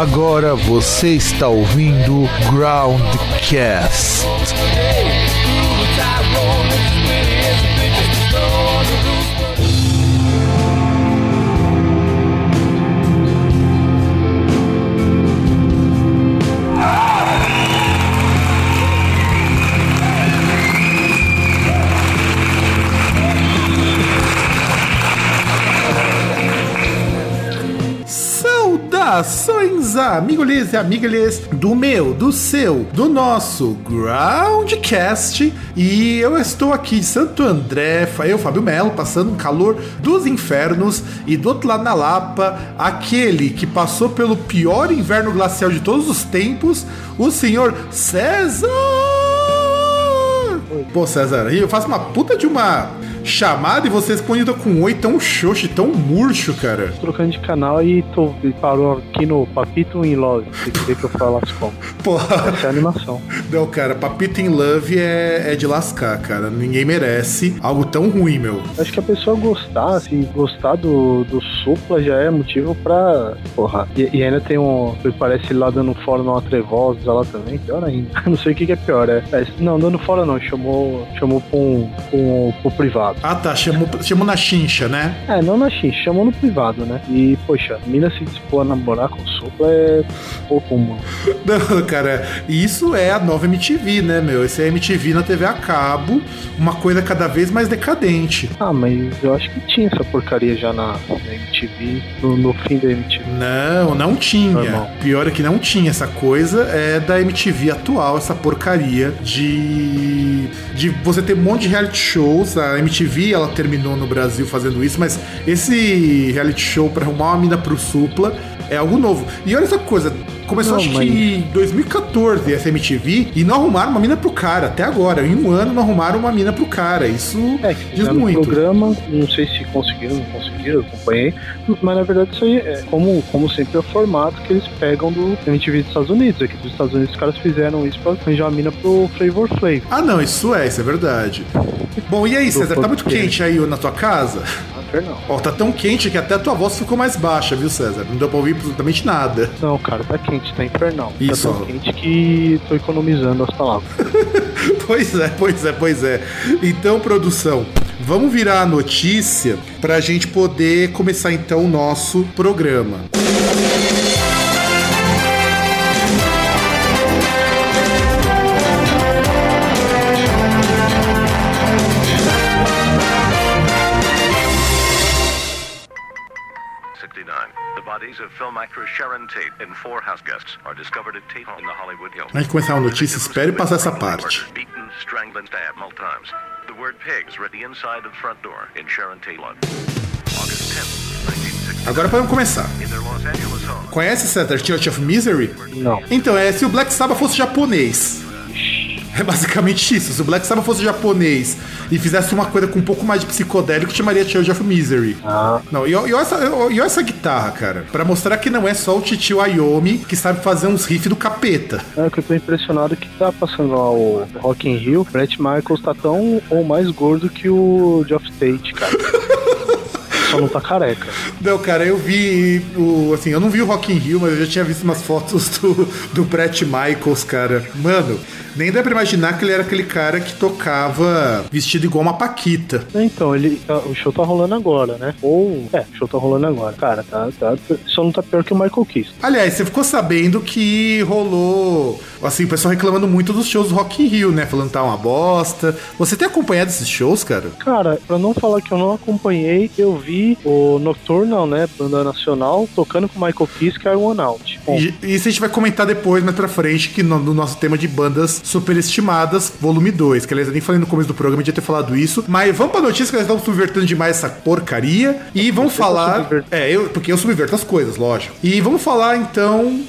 Agora você está ouvindo Groundcast. Saudações, amigolês e amigalhês do meu, do seu, do nosso Groundcast. E eu estou aqui de Santo André, eu, Fábio Melo, passando um calor dos infernos. E do outro lado na Lapa, aquele que passou pelo pior inverno glacial de todos os tempos, o senhor César. Pô, César, eu faço uma puta de uma chamada e você responde com oi tão xoxo, tão murcho, cara. Trocando de canal e, tô, e parou aqui no Papito in Love. Você queria que eu falasse como. Porra. Essa é a animação. Não, cara, Papito in Love é, é de lascar, cara. Ninguém merece algo tão ruim, meu. Acho que a pessoa gostar, assim, gostar do, do Supla já é motivo pra. Porra. E, e ainda tem um. Parece lá dando fora numa trevosa lá também. Pior ainda. Não sei o que, que é pior. É, é, não, dando fora não. Chamou, chamou pra um, pra um, pro privado. Ah, tá. Chamou, chamou na chincha, né? É, não na chincha, chamou no privado, né? E, poxa, a mina se dispor a namorar com o Supla é pouco, mano. Não, cara, isso é a nova MTV, né, meu? Esse é MTV na TV a cabo, uma coisa cada vez mais decadente. Ah, mas eu acho que tinha essa porcaria já na, na MTV, no, no fim da MTV. Não, não tinha. Normal. Pior é que não tinha essa coisa, é da MTV atual, essa porcaria de. De você ter um monte de reality shows. A MTV ela terminou no Brasil fazendo isso, mas esse reality show pra arrumar uma mina pro Supla é algo novo. E olha essa coisa. Começou Não, acho mas- que em 2014 essa MTV e não arrumaram uma mina pro cara até agora. Em um ano não arrumaram uma mina pro cara. Isso É, diz muito. programa, não sei se conseguiram, não conseguiram, acompanhei, mas na verdade isso aí é como, como sempre é o formato que eles pegam do MTV dos Estados Unidos. Aqui dos Estados Unidos os caras fizeram isso pra arranjar a mina pro Flavor Flav. Ah, não, isso é, isso é verdade. Bom, e aí, César, tá muito quente aí na tua casa? Infernal. Ó, tá tão quente que até a tua voz ficou mais baixa, viu, César? Não deu pra ouvir absolutamente nada. Não, cara, tá quente, tá infernal. Isso. Tá tão quente que tô economizando as palavras. Pois é, pois é, pois é. Então, produção, vamos virar a notícia pra gente poder começar então o nosso programa. The Antes de começar a notícia, espere passar essa parte. Beaten, strangled, and stabbed multiple times. The word pigs read the inside of the front door in Sharon Tate blood. August 10th, 1960. Agora podemos começar. Conhece, César, Church of Misery? Não. Então, é se o Black Sabbath fosse japonês. É basicamente isso. Se o Black Sabbath fosse japonês e fizesse uma coisa com um pouco mais de psicodélico, chamaria Church of Misery. Ah, Não, e, olha essa, essa guitarra, cara. Pra mostrar que não é só o Titio Iommi que sabe fazer uns riffs do capeta. é que eu tô impressionado que tá passando lá o Rock in Rio, Brett Michaels tá tão ou mais gordo que o Geoff Tate, cara. Só não tá careca. Não, cara, eu vi o. Assim, eu não vi o Rock in Rio, mas eu já tinha visto umas fotos do, do Brett Michaels, cara. Mano, nem dá pra imaginar que ele era aquele cara que tocava vestido igual uma Paquita. Então, ele, tá- o show tá rolando agora, né? Ou, é, o show tá rolando agora. Cara, tá, tá, só não tá pior que o Michael Kiss. Aliás, você ficou sabendo que rolou. Assim, o pessoal reclamando muito dos shows do Rock in Rio, né? Falando que tá uma bosta. Você tem acompanhado esses shows, cara? Cara, pra não falar que eu não acompanhei, eu vi o Nocturnal, né, banda nacional, tocando com o Michael que era One Out. Bom, E, e isso a gente vai comentar depois, mais pra frente, que no, no nosso tema de bandas superestimadas, volume 2. Que aliás, eu nem falei no começo do programa, tinha ter falado isso. Mas vamos pra notícia que nós estamos subvertendo demais essa porcaria. E vamos falar. É, eu, porque eu subverto as coisas, lógico. E vamos falar então.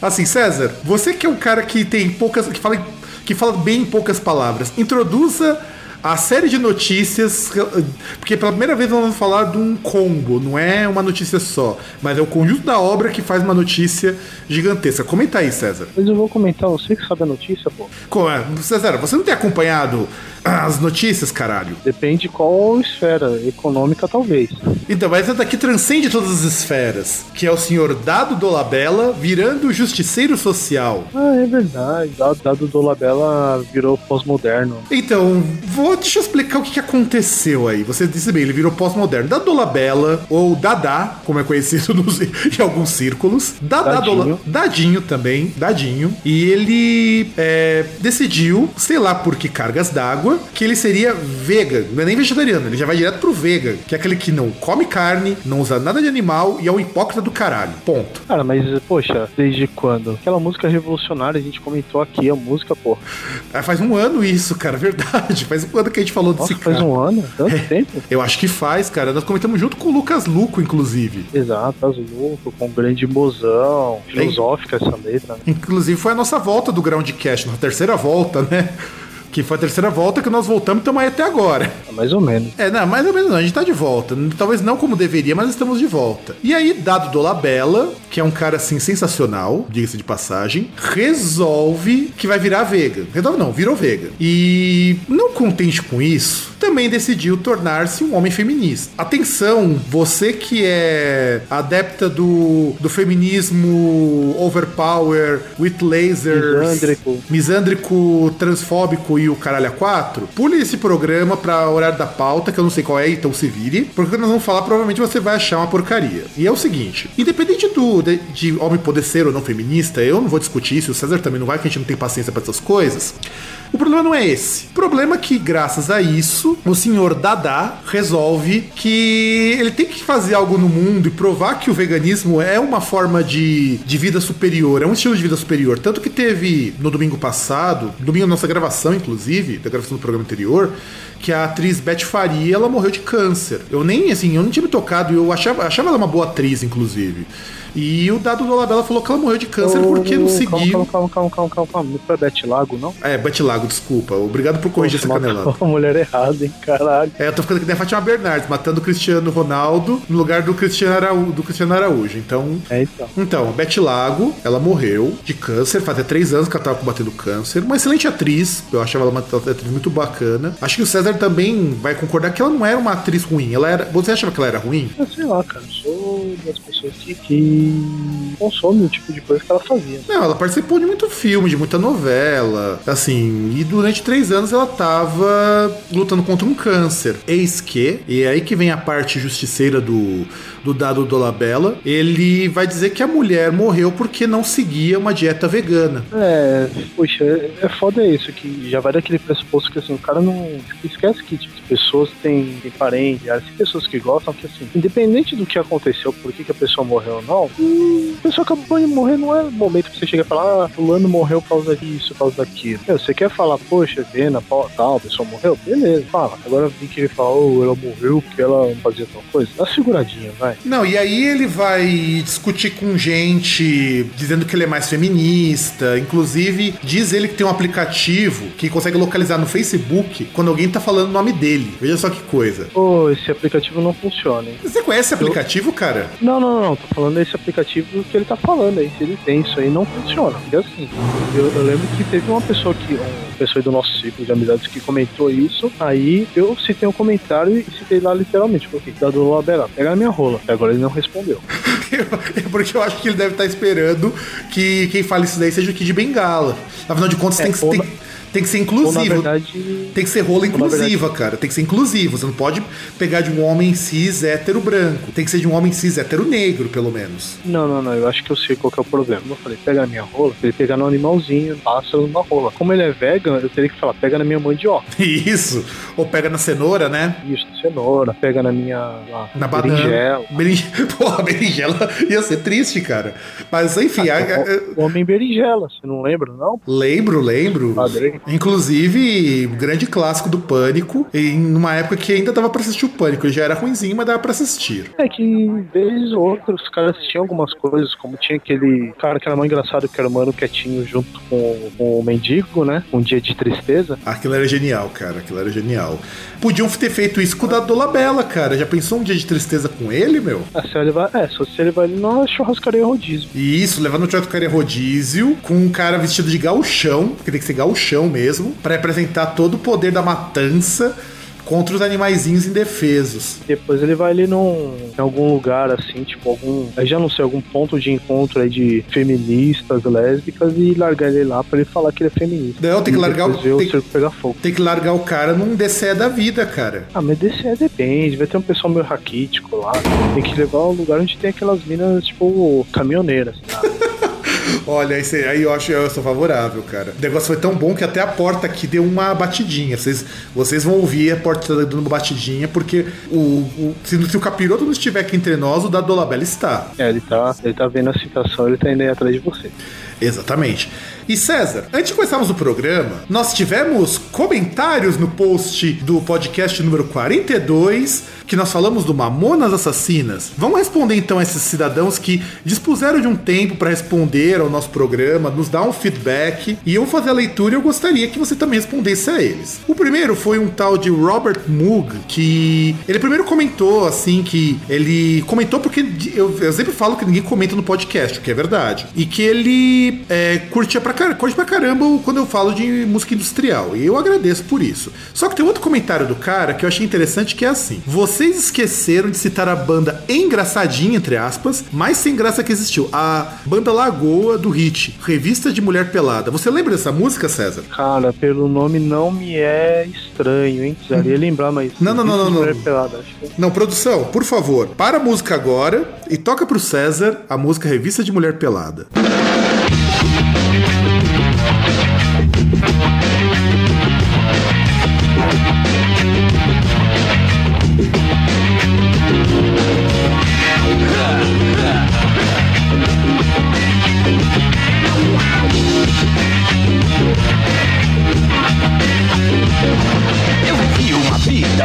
Assim, César, você que é um cara que tem poucas. que fala, que fala bem em poucas palavras, introduza a série de notícias, porque pela primeira vez nós vamos falar de um combo, não é uma notícia só, mas é o conjunto da obra que faz uma notícia gigantesca. Comenta aí, César. Mas eu vou comentar, você que sabe a notícia, pô. Co- é, César, você não tem acompanhado as notícias, caralho? Depende qual esfera, econômica talvez. Então, mas essa daqui transcende todas as esferas, que é o senhor Dado Dolabella virando justiceiro social. Ah, é verdade. Dado, dado Dolabella virou pós-moderno. Então, vou, deixa eu explicar o que, que aconteceu aí. Você disse bem, ele virou pós-moderno. Dado Dolabella, ou Dadá, como é conhecido nos- em alguns círculos. Dadá Dadinho. Dola- Dadinho também, Dadinho. E ele é, decidiu, sei lá por que cargas d'água, que ele seria vega. Não é nem vegetariano, ele já vai direto pro vega, que é aquele que não come carne, não usa nada de animal e é um hipócrita do caralho. Ponto. Cara, mas, poxa, desde quando? Aquela música revolucionária, a gente comentou aqui, a música, pô. Ah, Faz um ano isso, cara, verdade. Faz um ano que a gente falou desse Nossa, faz cara. um ano? Tanto tempo? Eu acho que faz, cara. Nós comentamos junto com o Lucas Luco, inclusive. Exato, Azuluco, com um grande mozão, filosófica essa letra. né? Inclusive foi a nossa volta do Groundcast, nossa terceira volta, né? Que foi a terceira volta que nós voltamos e estamos aí até agora. Mais ou menos. É, não, mais ou menos não, a gente tá de volta. Talvez não como deveria, mas estamos de volta. E aí, Dado Dolabella, que é um cara assim sensacional, diga-se de passagem, resolve que vai virar vega. Resolve não, virou vega. E não contente com isso, também decidiu tornar-se um homem feminista. Atenção, você que é adepta do, do feminismo overpower, with lasers, Misândrico. misândrico, transfóbico e o caralho a quatro, pule esse programa pra horário da pauta, que eu não sei qual é, então se vire, porque nós vamos falar, provavelmente você vai achar uma porcaria. E é o seguinte, independente do de, de homem poder ser ou não feminista, eu não vou discutir isso, o César também não vai, que a gente não tem paciência pra essas coisas. O problema não é esse. O problema é que, graças a isso, o senhor Dada resolve que ele tem que fazer algo no mundo e provar que o veganismo é uma forma de, de vida superior, é um estilo de vida superior. Tanto que teve no domingo passado, domingo da nossa gravação, inclusive, da gravação do programa anterior, que a atriz Beth Faria, ela morreu de câncer. Eu nem, assim, eu não tinha me tocado, eu achava, achava ela uma boa atriz, inclusive. E o Dado Dolabella falou que ela morreu de câncer porque não seguiu... Calma, calma, calma, calma, calma, calma. Não foi Bete Lago, não? É, Beth Lago, desculpa. Obrigado por corrigir essa Nossa, canelada. mulher errada, hein, caralho. É, eu tô ficando aqui da Fátima Bernardes, matando o Cristiano Ronaldo no lugar do Cristiano, Araújo, do Cristiano Araújo. Então, É, então. então, Beth Lago, ela morreu de câncer, fazia três anos que ela tava combatendo câncer. Uma excelente atriz, eu achava ela uma atriz muito bacana. Acho que o César também vai concordar que ela não era uma atriz ruim. Ela era. Você achava que ela era ruim? Eu sei lá, cara. Eu sou das pessoas que, que consomem o tipo de coisa que ela fazia. Não, ela participou de muito filme, de muita novela, assim, e durante três anos ela tava lutando contra um câncer. Eis que, e é aí que vem a parte justiceira do, do Dado Dolabella, ele vai dizer que a mulher morreu porque não seguia uma dieta vegana. É, poxa, é, foda isso, que já vai daquele pressuposto que assim, o cara não. Tipo, esquece que tipo, as pessoas têm, têm parentes, as pessoas que gostam, que assim, independente do que aconteceu, por que, a pessoa morreu ou não, a pessoa acabou de morrer, não é momento que você chega e fala, ah, fulano morreu por causa disso, por causa daquilo. Meu, você quer falar, poxa, pena, tal, a pessoa morreu? Beleza, fala. Agora vem que ele fala, oh, ela morreu porque ela não fazia tal coisa. Dá seguradinha, vai. Não, e aí ele vai discutir com gente dizendo que ele é mais feminista. Inclusive, diz ele que tem um aplicativo que consegue localizar no Facebook quando alguém tá falando o nome dele. Veja só que coisa. Pô, esse aplicativo não funciona, hein? Você conhece esse aplicativo, cara? Não, não, não, tô falando desse aplicativo que ele tá falando aí. Se ele tem isso aí, não funciona. Porque assim, eu, eu lembro que teve uma pessoa que, uma pessoa do nosso ciclo de amizades que comentou isso. Aí eu citei um comentário e citei lá literalmente, porque dado o Labela, pega na minha rola. E agora ele não respondeu. É porque eu acho que ele deve estar esperando que quem fale isso daí seja o Kid Bengala. Afinal de contas, É, tem, que, tem, tem que ser Ou inclusivo. verdade. Tem que ser rola inclusiva, cara. Tem que ser inclusivo. Você não pode pegar de um homem cis hétero branco. Tem que ser de um homem cis hétero negro, pelo menos. Não, não, não, eu acho que eu sei qual que é o problema. Eu falei, pega na minha rola, ele pegar no animalzinho, passa numa rola. Como ele é vegan, eu teria que falar, pega na minha mandioca. Isso. Ou pega na cenoura, né? Isso, cenoura, pega na minha. Lá, Na banana. berinjela. Berinjela. Porra, berinjela ia ser triste, cara. Mas enfim, a- a- Homem berinjela, você não lembra, não? lembro, lembro. Padrão. Inclusive, grande clássico do Pânico, em uma época que ainda dava pra assistir o Pânico. Ele já era ruimzinho, mas dava pra assistir. É que, vez ou outra, os caras assistiam algumas coisas, como tinha aquele cara que era mais engraçado que era o Mano Quietinho junto com, com o Mendigo, né? Um dia de tristeza. Aquilo era genial, cara. Aquilo era genial. Podiam ter feito isso com o da Dolabella, cara. Já pensou um dia de tristeza com ele, meu? Ah, se ele vai, é, só se ele vai na churrascaria rodízio. Isso, levando o teatro cara rodízio, com um cara vestido de gauchão, porque tem que ser gauchão mesmo, pra representar todo o poder da matança contra os animaizinhos indefesos. Depois ele vai ali num, em algum lugar assim, tipo algum, já não sei, algum ponto de encontro aí de feministas, lésbicas e largar ele lá pra ele falar que ele é feminista. Não, tem que largar o- o tem- circo pegar fogo. Tem que largar o cara num DCE da vida, cara. Ah, mas é depende, vai ter um pessoal meio raquítico lá. Tem que levar ao lugar onde tem aquelas minas, tipo, caminhoneiras. Olha, esse, aí eu acho eu sou favorável, cara. O negócio foi tão bom que até a porta aqui deu uma batidinha. Vocês, vocês vão ouvir a porta dando uma batidinha, porque o, o- se, se o capiroto não estiver aqui entre nós, o da Dolabella está. É, ele tá, ele tá vendo a situação, ele tá indo aí atrás de você. Exatamente. E César, antes de começarmos o programa, nós tivemos comentários no post do podcast número 42, que nós falamos do Mamonas Assassinas. Vamos responder então a esses cidadãos que dispuseram de um tempo para responder ao nosso programa, nos dar um feedback, e eu fazer a leitura e eu gostaria que você também respondesse a eles. O primeiro foi um tal de Robert Moog, que ele primeiro comentou assim que ele comentou porque eu, eu sempre falo que ninguém comenta no podcast, o que é verdade, e que ele é, curtia pra, car- curte pra caramba quando eu falo de música industrial, e eu agradeço por isso. Só que tem outro comentário do cara que eu achei interessante que é assim: vocês esqueceram de citar a banda engraçadinha, entre aspas, mais sem graça que existiu, a banda Lagoa do Hit, Revista de Mulher Pelada. Você lembra dessa música, César? Cara, pelo nome não me é estranho, hein? Precisaria lembrar, mas. Não, não, não, não, não. Mulher Pelada, acho que- Não, produção, por favor, para a música agora e toca pro César a música Revista de Mulher Pelada. Eu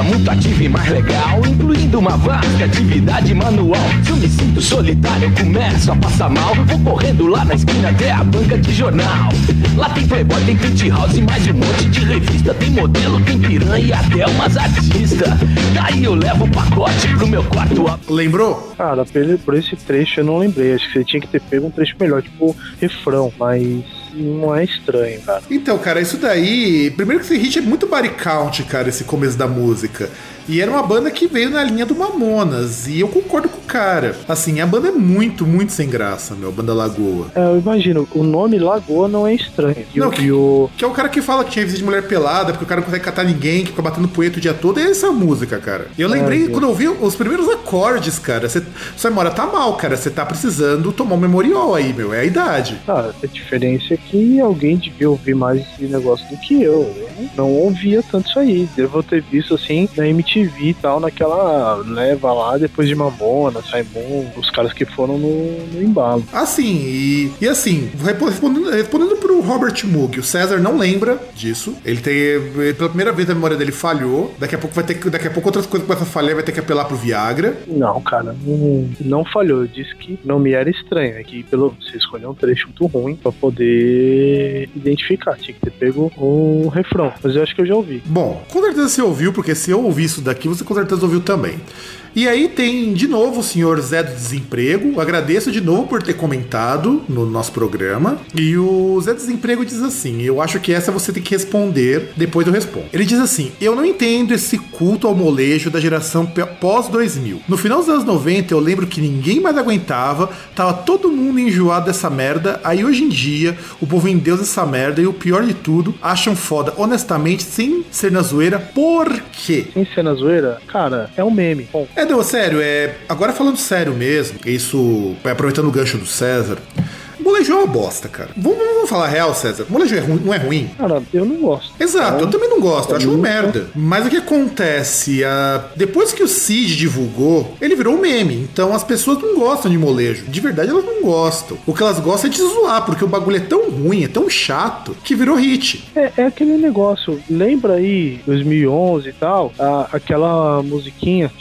muito ativa e mais legal, incluindo uma vasta atividade manual. Se eu me sinto solitário, eu começo a passar mal. Vou correndo lá na esquina até a banca de jornal. Lá tem playboy, tem penthouse e mais um monte de revista. Tem modelo, tem piranha e até umas artistas. Daí eu levo o pacote pro meu quarto. a- Lembrou? Cara, por esse trecho eu não lembrei. Acho que você tinha que ter pego um trecho melhor, tipo refrão, mas não é estranho, cara. Então, cara, isso daí. Primeiro que esse hit é muito body count, cara, esse começo da música. E era uma banda que veio na linha do Mamonas. E eu concordo com o cara. Assim, a banda é muito, muito sem graça, meu, Banda Lagoa. É, eu imagino, o nome Lagoa não é estranho. E, Não, o- que- o. Que é o cara que fala que tinha visita de mulher pelada, porque o cara não consegue catar ninguém, que fica batendo poeta o dia todo. É essa música, cara. Eu lembrei, Deus. quando eu ouvi os primeiros acordes, cara, você, sua memória tá mal, cara. Você tá precisando tomar um memorial aí, meu. É a idade. Ah, a diferença é que alguém devia ouvir mais esse negócio do que eu. Eu não ouvia tanto isso aí. Devo ter visto assim na MTV e tal, naquela leva lá, depois de Mamona, Simon, os caras que foram no, no embalo. Assim, e, e assim, respondendo, respondendo pro Robert Moog, o César não lembra disso. Ele tem. ele, Pela primeira vez a memória dele falhou. Daqui a pouco vai ter que. Daqui a pouco outras coisas começam a falhar, vai ter que apelar pro Viagra. Não, cara, não, não falhou. Eu disse que não me era estranho. É que pelo, você escolheu um trecho muito ruim pra poder identificar. Tinha que ter pego o refrão. Mas eu acho que eu já ouvi. Bom, com certeza você ouviu, porque se eu ouvir isso daqui, você com certeza ouviu também. E aí tem de novo o senhor Zé do Desemprego. Agradeço de novo por ter comentado no nosso programa. E o Zé do Desemprego diz assim: Eu acho que essa você tem que responder, depois eu respondo. Ele diz assim: Eu não entendo esse culto ao molejo da geração pe- pós-2000. No final dos anos 90, eu lembro que ninguém mais aguentava, tava todo mundo enjoado dessa merda. Aí hoje em dia, o povo endeusa essa merda e o pior de tudo, acham foda, honestamente, sem ser na zoeira. Por quê? Sem ser na zoeira, cara, é um meme. Bom, É, não, sério, é. Agora falando sério mesmo, isso. Aproveitando o gancho do César. O molejo é uma bosta, cara. Vamos, vamos falar real, César. O molejo é ruim, não é ruim? Cara, eu não gosto. Exato, É. eu também não gosto, eu acho uma Nunca. merda. Mas o que acontece? a- Depois que o Cid divulgou, ele virou um meme. Então as pessoas não gostam de molejo. De verdade, elas não gostam. O que elas gostam é de zoar, porque o bagulho é tão ruim, é tão chato, que virou hit. É, é aquele negócio, lembra aí, 2011 e tal, a- aquela musiquinha,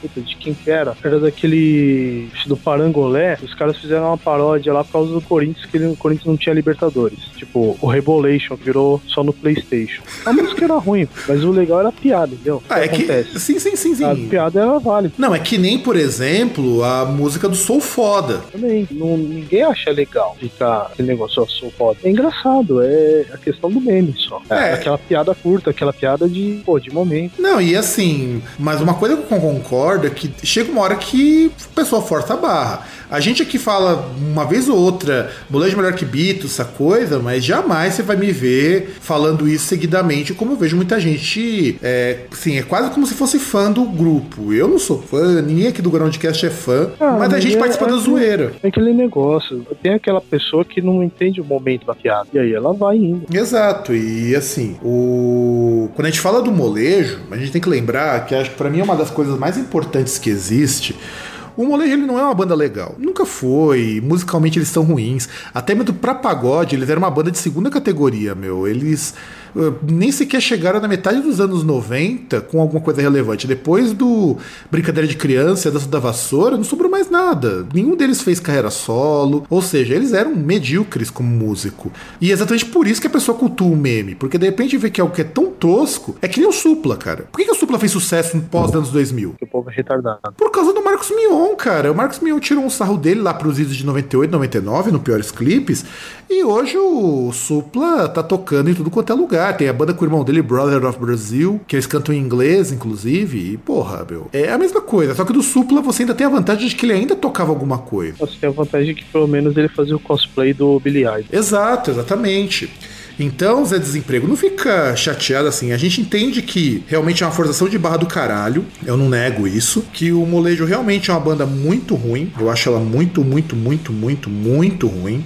puta, de quem que era? Era daquele, do Parangolé, os caras fizeram uma paródia lá por causa do Corinthians, que ele- o Corinthians não tinha Libertadores. Tipo, o Rebolation virou só no Playstation. A música era ruim, mas o legal era a piada, entendeu? Ah, é que acontece? que. Sim, sim, sim, sim. A piada era válida Não, é que nem, por exemplo, a música do Sou Foda. também. Não, ninguém acha legal ficar aquele negócio, ó, sou foda. É engraçado, é a questão do meme só. É. Aquela piada curta, aquela piada de, pô, de momento. Não, e assim, mas uma coisa que eu concordo é que chega uma hora que o pessoal força a barra. A gente aqui fala uma vez ou outra, molejo melhor que Beatles, essa coisa, mas jamais você vai me ver falando isso seguidamente, como eu vejo muita gente. É, assim, é quase como se fosse fã do grupo. Eu não sou fã, ninguém aqui do Groundcast é fã, Ah, mas a gente é- participa é da zoeira. É aquele negócio. Tem aquela pessoa que não entende o momento da piada. E aí ela vai indo. Exato, e assim, o quando a gente fala do molejo, a gente tem que lembrar que acho que pra mim é uma das coisas mais importantes que existe. O molejo ele não é uma banda legal. Nunca foi. Musicalmente eles são ruins. Até mesmo pra pagode, eles eram uma banda de segunda categoria, meu. Eles nem sequer chegaram na metade dos anos 90 com alguma coisa relevante. Depois do Brincadeira de Criança e Dança da Vassoura, não sobrou mais nada. Nenhum deles fez carreira solo. Ou seja, eles eram medíocres como músico. E é exatamente por isso que a pessoa cultua o meme. Porque de repente vê que algo que é tão tosco é que nem o Supla, cara. Por que, que o Supla fez sucesso no pós-anos 2000? Que o povo é retardado. Por causa do Marcos Mion, cara. O Marcos Mion tirou um sarro dele lá pros vídeos de 98, 99, no Piores Clipes. E hoje o Supla tá tocando em tudo quanto é lugar. Tem a banda com o irmão dele, Brother of Brazil, que eles cantam em inglês, inclusive. E, porra, meu. É a mesma coisa. Só que do Supla você ainda tem a vantagem de que ele ainda tocava alguma coisa. Você tem a vantagem que pelo menos ele fazia o cosplay do Billy Idol. Exato, exatamente. Então, Zé Desemprego, não fica chateado assim. A gente entende que realmente é uma forçação de barra do caralho. Eu não nego isso. Que o Molejo realmente é uma banda muito ruim. Eu acho ela muito, muito, muito, muito, muito ruim.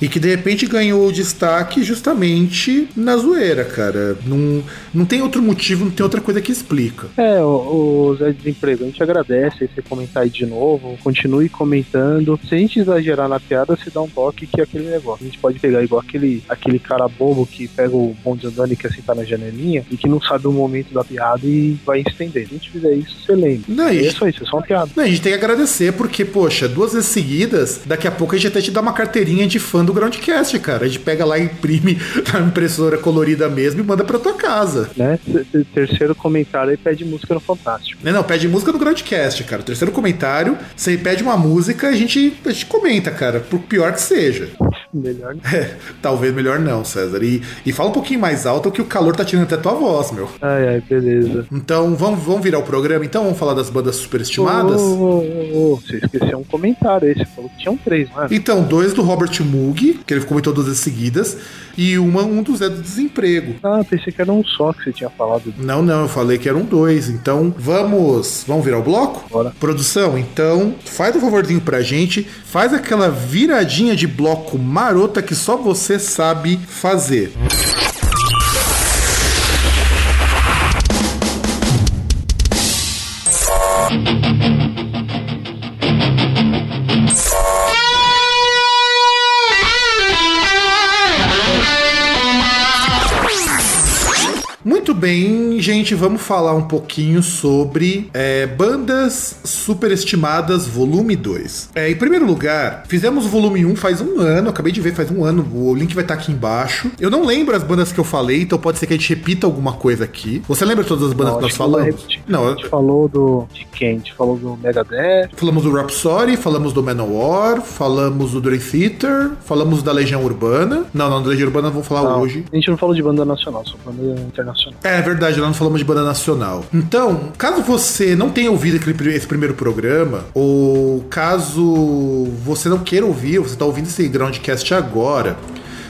E que de repente ganhou destaque justamente na zoeira, cara. Não, não tem outro motivo, não tem outra coisa que explica. É, o, o Zé Desemprego, a gente agradece você comentar aí de novo, continue comentando. Se a gente exagerar na piada, se dá um toque que é aquele negócio. A gente pode pegar igual aquele, aquele cara bobo que pega o bonde andando e quer sentar na janelinha e que não sabe o momento da piada e vai estender. Se a gente fizer isso, você lembra. Não, É isso aí, isso é só uma piada. Não, a gente tem que agradecer, porque, poxa, duas vezes seguidas, daqui a pouco a gente até te dá uma carteirinha de fã do Groundcast, cara. A gente pega lá, imprime na impressora colorida mesmo e manda pra tua casa. Né? Te- te- Terceiro comentário aí pede música no Fantástico. Não, não, pede música no Groundcast, cara. Terceiro comentário, você pede uma música, a gente, a gente comenta, cara, por pior que seja. Melhor. É, talvez melhor não, César. E, e fala um pouquinho mais alto que o calor tá tirando até tua voz, meu. Ai, ai, beleza. Então, vamos, vamos virar o programa, então? Vamos falar das bandas superestimadas? Ô, ô, ô, ô, Você esqueceu um comentário aí, você falou que tinham três, mano. Então, dois do Robert Moog, que ele comentou duas vezes seguidas, e uma, um do Zé do Desemprego. Ah, pensei que era um só que você tinha falado. Não, não, eu falei que eram dois. Então, vamos, vamos virar o bloco? Bora. Produção, então, faz um favorzinho pra gente, faz aquela viradinha de bloco marota que só você sabe fazer. Bem, gente, vamos falar um pouquinho sobre é, bandas superestimadas, volume 2. É, em primeiro lugar, fizemos o volume 1 faz um ano, acabei de ver faz um ano, o link vai estar aqui embaixo. Eu não lembro as bandas que eu falei, então pode ser que a gente repita alguma coisa aqui. Você lembra todas as bandas Não, que nós acho que não falamos? A gente falou do. De quem? A gente falou do Megadeth. falamos do Rhapsody, falamos do Manowar, falamos do Dream Theater, falamos da Legião Urbana. Não, não, da Legião Urbana vamos falar Não, hoje. A gente não falou de banda nacional, só banda internacional. É verdade, nós não falamos de banda nacional. Então, caso você não tenha ouvido aquele, esse primeiro programa, ou caso você não queira ouvir, você está ouvindo esse Groundcast agora,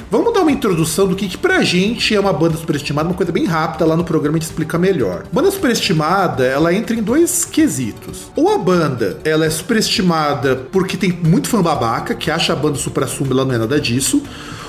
Vamos dar uma introdução do que, que pra gente é uma banda superestimada, uma coisa bem rápida lá no programa a gente explica melhor. Banda superestimada, ela entra em dois quesitos. Ou a banda, ela é superestimada porque tem muito fã babaca, que acha a banda supra-sumo, ela não é nada disso.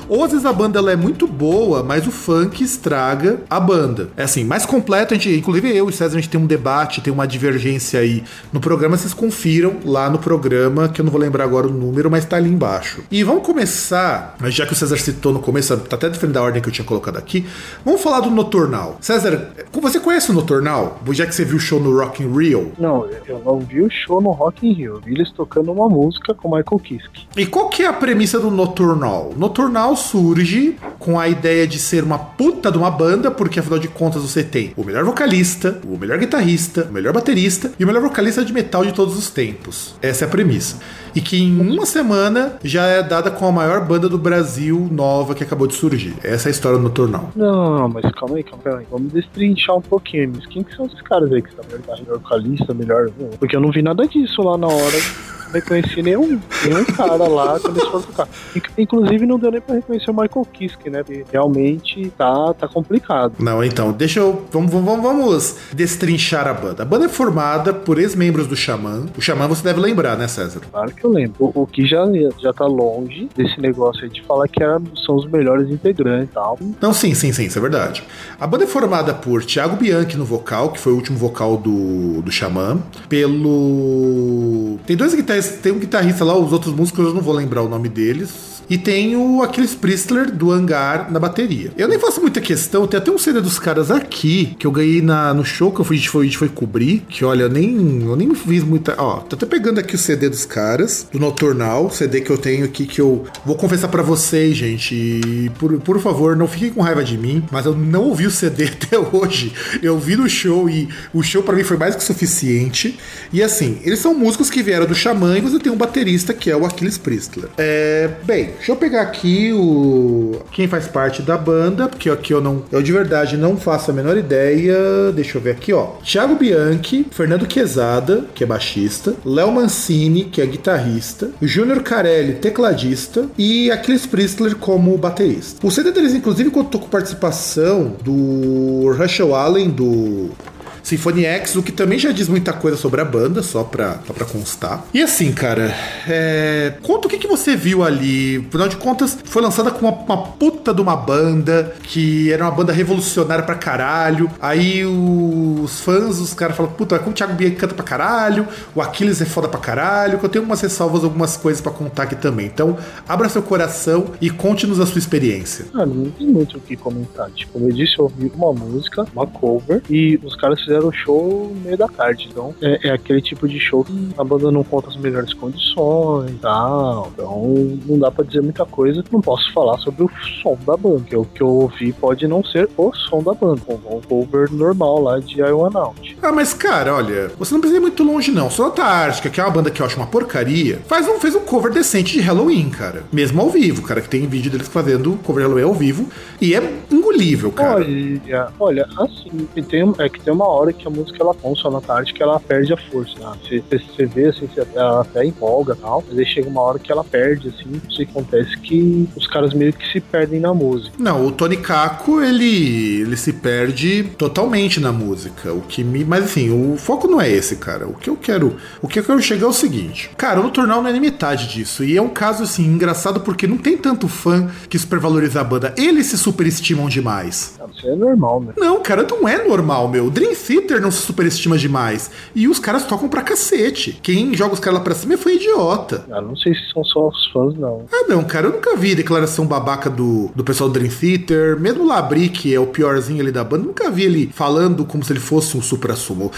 Às vezes a banda ela é muito boa, mas o funk estraga a banda. É assim, mais completo, a gente, inclusive eu e o César, a gente tem um debate, tem uma divergência aí no programa, vocês confiram lá no programa, que eu não vou lembrar agora o número, mas tá ali embaixo. E vamos começar, já que o César citou no começo, tá até diferente da ordem que eu tinha colocado aqui, vamos falar do Noturnal. César, você conhece o Noturnal? Já que você viu o show no Rock in Rio? Não, eu não vi o show no Rock in Rio. Eu vi eles tocando uma música com Michael Kiske. E qual que é a premissa do Noturnal? Noturnal surge com a ideia de ser uma puta de uma banda, porque afinal de contas você tem o melhor vocalista, o melhor guitarrista, o melhor baterista e o melhor vocalista de metal de todos os tempos. Essa é a premissa. E que em uma semana já é dada com a maior banda do Brasil nova que acabou de surgir. Essa é a história do Noturnal. Não, não, mas calma aí, calma aí. Vamos destrinchar um pouquinho. Mas quem que são esses caras aí que são melhor, melhor vocalista, melhor. Porque eu não vi nada disso lá na hora não reconheci nenhum, nenhum cara lá quando eles foram tocar. Inclusive, não deu nem pra reconhecer o Michael Kiske, né? Porque realmente tá, tá complicado. Não, então, deixa eu. Vamos, vamos, vamos destrinchar a banda. A banda é formada por ex-membros do Xamã. O Xamã você deve lembrar, né, César? Claro que eu lembro. O, o que já, já tá longe desse negócio aí de falar que era, são os melhores integrantes e tal. Não, sim, sim, sim, isso é verdade. A banda é formada por Thiago Bianchi no vocal, que foi o último vocal do, do Xamã, pelo. Tem dois guitarristas, tem um guitarrista lá, os outros músicos eu não vou lembrar o nome deles. E tem o Aquiles Priestler do Hangar na bateria. Eu nem faço muita questão, tem até um CD dos caras aqui que eu ganhei na, no show que eu fui, foi, foi cobrir. Que olha, eu nem, eu nem fiz muita. Ó, tô até pegando aqui o CD dos caras, do Noturnal, CD que eu tenho aqui que eu vou confessar para vocês, gente. Por, por favor, não fiquem com raiva de mim, mas eu não ouvi o CD até hoje. Eu vi no show e o show para mim foi mais que suficiente. E assim, eles são músicos que vieram do Xamã e você tem um baterista que é o Aquiles Priestler. É, bem, Deixa eu pegar aqui o quem faz parte da banda, porque aqui eu não, eu de verdade não faço a menor ideia. Deixa eu ver aqui, ó. Thiago Bianchi, Fernando Quezada, que é baixista, Léo Mancini, que é guitarrista, Júnior Carelli, tecladista e Aquiles Priestler como baterista. O CD deles inclusive contou com participação do Russell Allen do Symphony X, o que também já diz muita coisa sobre a banda, só pra, só pra constar. E assim, cara, é... conta o que, que você viu ali. Afinal de contas, foi lançada com uma, uma puta de uma banda, que era uma banda revolucionária pra caralho. Aí os fãs, os caras falam, puta, como o Thiago Bianchi canta pra caralho, o Aquiles é foda pra caralho, que eu tenho umas ressalvas, algumas coisas pra contar aqui também. Então, abra seu coração e conte-nos a sua experiência. Ah, não tem muito o que comentar. Tipo, como eu disse, eu ouvi uma música, uma cover, e os caras fizeram o show no meio da tarde. Então, é, é, aquele tipo de show que a banda não conta as melhores condições e tal. Então, não dá pra dizer muita coisa. Não posso falar sobre o som da banda, que o que eu ouvi pode não ser o som da banda. Um cover normal lá de I One Out. Ah, mas cara, olha, você não precisa ir muito longe, não. Sonata Ártica, que é uma banda que eu acho uma porcaria, faz um, fez um cover decente de Halloween, cara. Mesmo ao vivo, cara, que tem vídeo deles fazendo cover de Halloween ao vivo. E é engolível, cara. Olha, olha assim, tem, é que tem uma hora que a música ela com Sonata Ártica ela perde a força. Né? Você, você vê assim, você, ela até empolga e tal, mas aí chega uma hora que ela perde, assim, não sei o que acontece, que os caras meio que se perdem na música. Não, o Tony Kako, ele, ele se perde totalmente na música. O que me. Mas assim, o foco não é esse, cara. O que eu quero. O que eu quero chegar é o seguinte. Cara, o Noturnal não é nem metade disso. E é um caso, assim, engraçado porque não tem tanto fã que supervaloriza a banda. Eles se superestimam demais. Não, isso é normal, né? Não, cara, não é normal, meu. Dream Theater não se superestima demais. E os caras tocam pra cacete. Quem joga os caras lá pra cima foi idiota. Ah, não sei se são só os fãs, não. Ah, não, cara, eu nunca vi declaração babaca do, do pessoal do Dream Theater. Mesmo o Labri, que é o piorzinho ali da banda, nunca vi ele falando como se ele fosse um supra-sumo.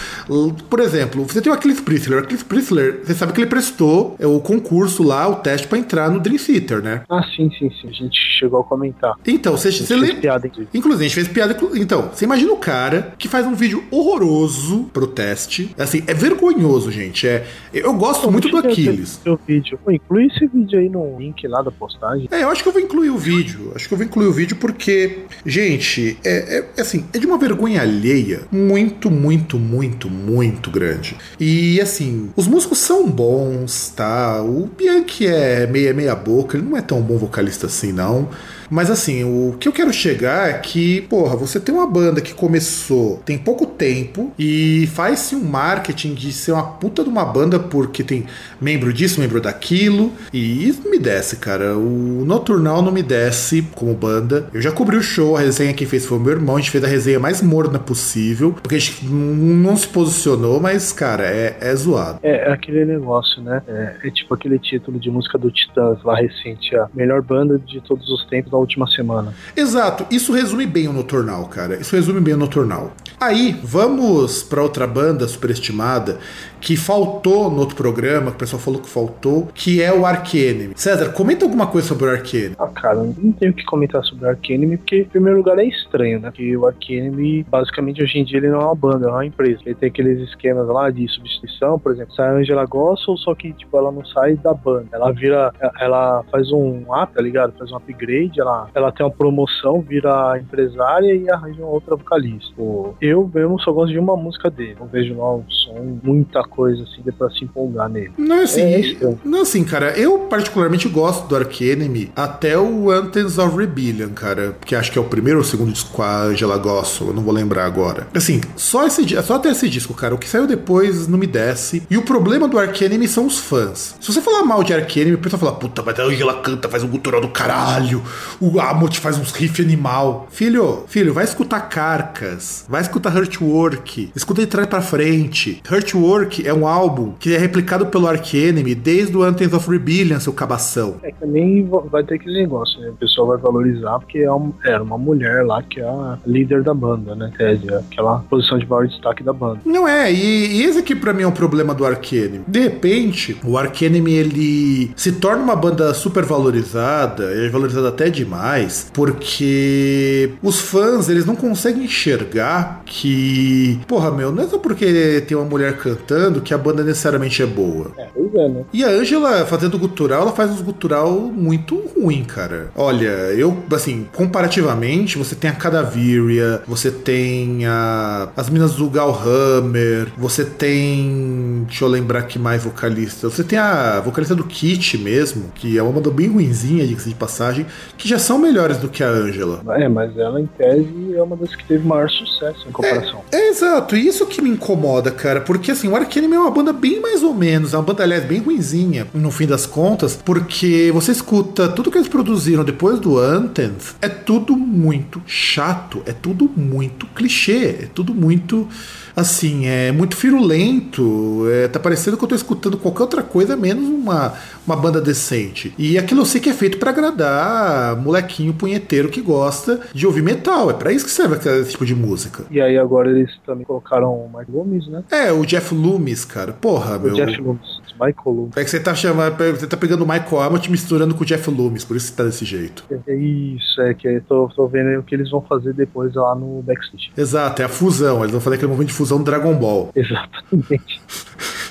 Por exemplo, você tem o Aquiles Priestler. O Aquiles Priestler, você sabe que ele prestou é, o concurso lá, o teste pra entrar no Dream Theater, né? Ah, sim, sim, sim. A gente chegou a comentar. Então, você, você lembra? Inclusive, a gente fez piada. Então, você imagina o cara que faz um vídeo horroroso pro teste. Assim, é vergonhoso, gente. É, eu gosto muito do Aquiles. Seu vídeo. Pô, inclui esse vídeo aí no link lá da postagem. É, eu acho que eu vou incluir o vídeo. Acho que eu vou incluir o vídeo porque, gente, é, é- é assim, é de uma vergonha alheia muito, muito, muito, muito grande. E assim, os músicos são bons, tá? O Bianchi é meia meia boca, ele não é tão bom vocalista assim, não. Mas assim, o que eu quero chegar é que, porra, você tem uma banda que começou tem pouco tempo e faz-se um marketing de ser uma puta de uma banda porque tem membro disso, membro daquilo. E isso me desce, cara. O Noturnal não me desce como banda. Eu já cobri o show, a resenha quem fez foi o meu irmão. A gente fez a resenha mais morna possível. Porque a gente não se posicionou, mas, cara, é, é zoado. É, é aquele negócio, né? É, é tipo aquele título de música do Titãs lá recente, a melhor banda de todos os tempos da última semana. Exato, isso resume bem o Noturnal, cara. Isso resume bem o Noturnal. Aí, vamos para outra banda superestimada que faltou no outro programa, que o pessoal falou que faltou, que é o Arcanime. César, comenta alguma coisa sobre o Arcanime. Ah, cara, não tenho o que comentar sobre o Arcanime, porque, em primeiro lugar, é estranho, né? Porque o Arcanime, basicamente, hoje em dia, ele não é uma banda, é uma empresa. Ele tem aqueles esquemas lá de substituição, por exemplo, sai a Angela Gossel, só que, tipo, ela não sai da banda. Ela vira, ela faz um tá ligado? Faz um upgrade, ela, ela tem uma promoção, vira empresária e arranja uma outra vocalista. Eu mesmo só gosto de uma música dele. Não vejo lá um som, muita coisa assim, dê pra se empolgar nele. Não é assim, é não assim, cara, eu particularmente gosto do Arcanime até o Anthems of Rebellion, cara, que acho que é o primeiro ou segundo disco com a Angela Gosso, eu não vou lembrar agora. Assim, só esse só até esse disco, cara, o que saiu depois não me desce. E o problema do Arcanime são os fãs. Se você falar mal de Arcanime, o pessoal fala, puta, mas a Angela canta, faz um gutural do caralho, o Amot faz uns riff animal. Filho, filho, vai escutar Carcas, vai escutar Hurtwork, escuta de trás pra frente. Hurtwork é um álbum que é replicado pelo Arcanime desde o Anthems of Rebellion, seu cabação. É que também vai ter aquele negócio, né? O pessoal vai valorizar porque é um, era uma mulher lá que é a líder da banda, né? Tese, aquela posição de maior destaque da banda. Não é, e, e esse aqui pra mim é um problema do Arcanime. De repente, o Arcanime ele se torna uma banda super valorizada, é valorizada até demais, porque os fãs eles não conseguem enxergar que, porra, meu, não é só porque tem uma mulher cantando que a banda necessariamente é boa. É, pois é, né? E a Angela fazendo gutural, ela faz uns gutural muito ruim, cara. Olha, eu, assim, comparativamente, você tem a Cadaveria, você tem a, as minas do Gal Hammer, você tem. Deixa eu lembrar que mais vocalista. Você tem a vocalista do Kit mesmo, que é uma banda bem ruinzinha, de passagem, que já são melhores do que a Angela. É, mas ela, em tese, é uma das que teve maior sucesso em comparação. É, é exato, e isso que me incomoda, cara, porque assim, o Arcanime é uma banda bem mais ou menos, é uma banda, aliás, bem ruinzinha, no fim das contas, porque você escuta tudo que eles produziram depois do Anthem, é tudo muito chato, é tudo muito clichê, é tudo muito assim, é muito firulento. É, tá parecendo que eu tô escutando qualquer outra coisa menos uma, uma banda decente. E aquilo eu sei que é feito para agradar molequinho punheteiro que gosta de ouvir metal. É para isso que serve esse tipo de música. E aí agora eles também colocaram o Mike Loomis, né? É, o Jeff Loomis, cara. Porra, o meu. Jeff Loomis. Michael Loomis. É que você tá chamando, você tá pegando o Michael Amott misturando com o Jeff Loomis, por isso que tá desse jeito. É isso, é que eu tô, tô vendo o que eles vão fazer depois lá no backstage. Exato, é a fusão. Eles vão fazer aquele movimento de fusão do Dragon Ball. Exatamente.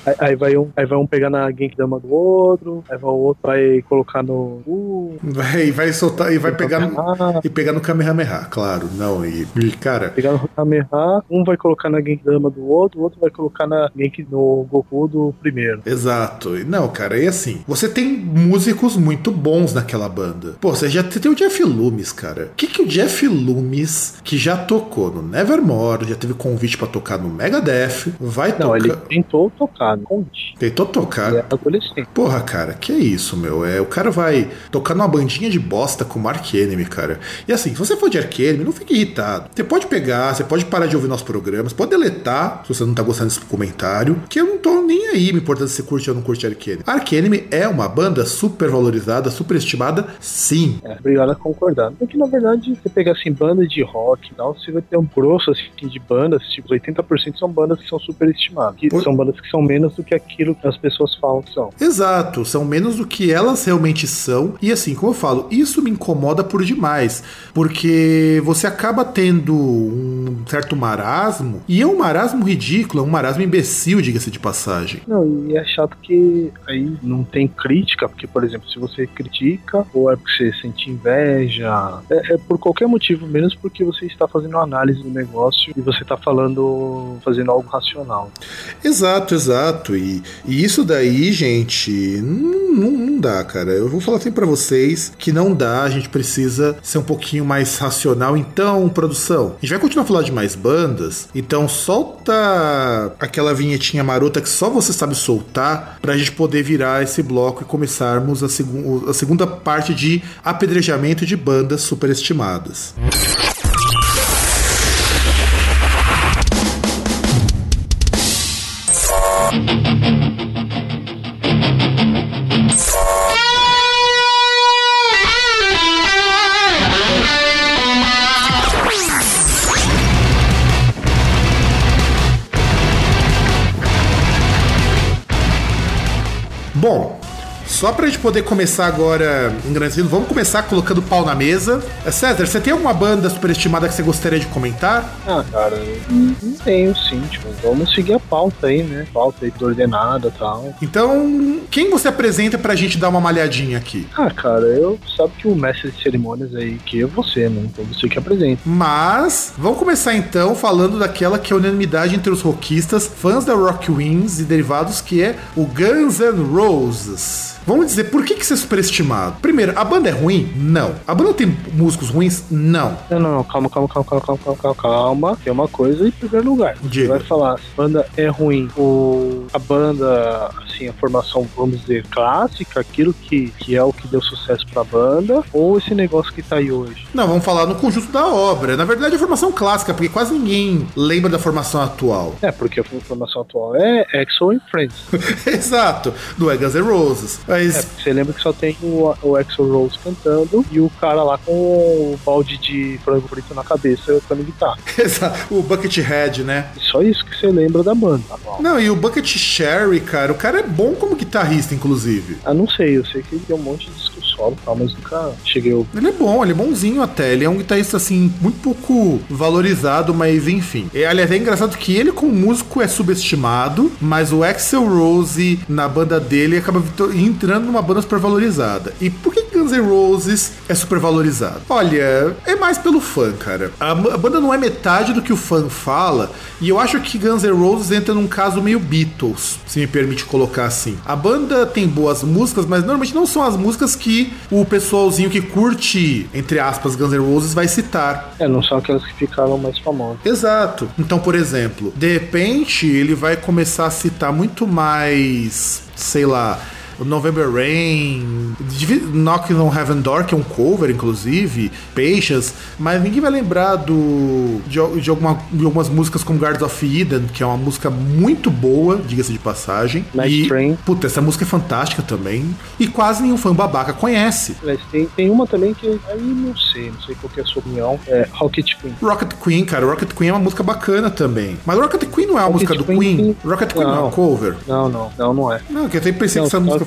Aí, aí, vai um, aí vai um pegar na Genkidama do outro, aí vai o outro vai colocar no. Uh, vai, vai soltar e vai pegar no, e pegar no Kamehameha, claro. Não, e, e cara. Pegar no Kamehameha, um vai colocar na Genkidama do outro, o outro vai colocar na Genki, no Goku do primeiro. Exato. Não, cara, e assim, você tem músicos muito bons naquela banda. Pô, você já tem o Jeff Loomis, cara. O que, que o Jeff Loomis, que já tocou no Nevermore, já teve convite para tocar no Megadeth, vai Não, tocar. ele tentou tocar no convite. Tentou tocar. É. Porra, cara, que é isso, meu? É, o cara vai tocar numa bandinha de bosta com o Ark Enemy, cara. E assim, se você for de Ark Enemy, não fique irritado. Você pode pegar, você pode parar de ouvir nossos programas, pode deletar se você não tá gostando desse comentário, que eu não tô nem aí me importando se você curte ou não curte Ark Enemy. Ark Enemy é uma banda super valorizada, super estimada, sim. É, obrigado a concordar. Porque na verdade, você pegar assim, banda de rock e tal, você vai ter um grosso assim, de bandas, tipo, 80% são bandas que são super estimadas. Que Por- são bandas que são menos do que aquilo que as pessoas falam que são. Exato, são menos do que elas realmente são. E assim, como eu falo, isso me incomoda por demais, porque você acaba tendo um certo marasmo, e é um marasmo ridículo, é um marasmo imbecil, diga-se de passagem. Não, e é chato que aí não tem crítica, porque, por exemplo, se você critica, ou é porque você sente inveja, é, é por qualquer motivo, menos porque você está fazendo análise do negócio e você está falando, fazendo algo racional. Exato, exato. Exato, e, e isso daí, gente, não, não, dá, cara. Eu vou falar assim pra vocês que não dá, a gente precisa ser um pouquinho mais racional. Então, produção, a gente vai continuar falar de mais bandas, então solta aquela vinhetinha marota que só você sabe soltar pra gente poder virar esse bloco e começarmos a, a segunda parte de apedrejamento de bandas superestimadas. Só pra gente poder começar agora engrandecido, vamos começar colocando pau na mesa. É, César, você tem alguma banda superestimada que você gostaria de comentar? Ah, cara, não tenho sim, tipo, vamos seguir a pauta aí, né? Pauta aí ordenada e tal. Então, quem você apresenta pra gente dar uma malhadinha aqui? Ah, cara, eu sabe que o mestre de cerimônias aí que é você, né? Então você que apresenta. Mas, vamos começar então falando daquela que é unanimidade entre os rockistas, fãs da Rock Wings e derivados, que é o Guns N' Roses. Vamos dizer, por que, que isso é superestimado? Primeiro, a banda é ruim? Não. A banda tem músicos ruins? Não. Não, não, não, calma, calma, calma, calma, calma, calma, calma. Tem uma coisa em primeiro lugar. Diga. Você vai falar, se a banda é ruim, o, a banda, assim, a formação, vamos dizer, clássica, aquilo que, que é o que deu sucesso pra banda, ou esse negócio que tá aí hoje? Não, vamos falar no conjunto da obra. Na verdade, a formação clássica, porque quase ninguém lembra da formação atual. É, porque a formação atual é Exo e Friends. Exato, do é Guns N' Roses. É, Mas, porque você lembra que só tem o, o Exo Rose cantando e o cara lá com o balde de frango frito na cabeça tocando guitarra. exato, o Buckethead, né? Só isso que você lembra da banda. Não, e o Bucket Sherry, cara, o cara é bom como guitarrista, inclusive. Ah, não sei, eu sei que ele tem um monte de solo tal, mas nunca cheguei ao. Ele é bom, ele é bonzinho até. Ele é um guitarrista, assim, muito pouco valorizado, mas enfim. É, aliás, é engraçado que ele, como músico, é subestimado, mas o Axel Rose, na banda dele, acaba entrando numa banda super valorizada. E por que Guns N' Roses é super valorizado? Olha, é mais pelo fã, cara. A, a banda não é metade do que o fã fala, e eu acho que Guns N' Roses entra num caso meio Beatles, se me permite colocar assim. A banda tem boas músicas, mas normalmente não são as músicas que o pessoalzinho que curte, entre aspas, Guns N' Roses vai citar. É, não são aquelas que ficaram mais famosas. Exato. Então, por exemplo, de repente ele vai começar a citar muito mais, sei lá, November Rain, Knocking on Heaven Door, que é um cover, inclusive, Patience, mas ninguém vai lembrar do de, de alguma- de algumas músicas como Guards of Eden, que é uma música muito boa, diga-se de passagem. Night e, Train. Puta, essa música é fantástica também. E quase nenhum fã babaca conhece. Mas tem, tem uma também que aí não sei, não sei qual que é a sua opinião. É Rocket Queen. Rocket Queen, cara, Rocket Queen é uma música bacana também. Mas Rocket Queen não é uma Rocket música do Queen Queen. Rocket Queen não, é Não. uma cover. Não, não, não, não é. Não, que eu até pensei Não, que essa música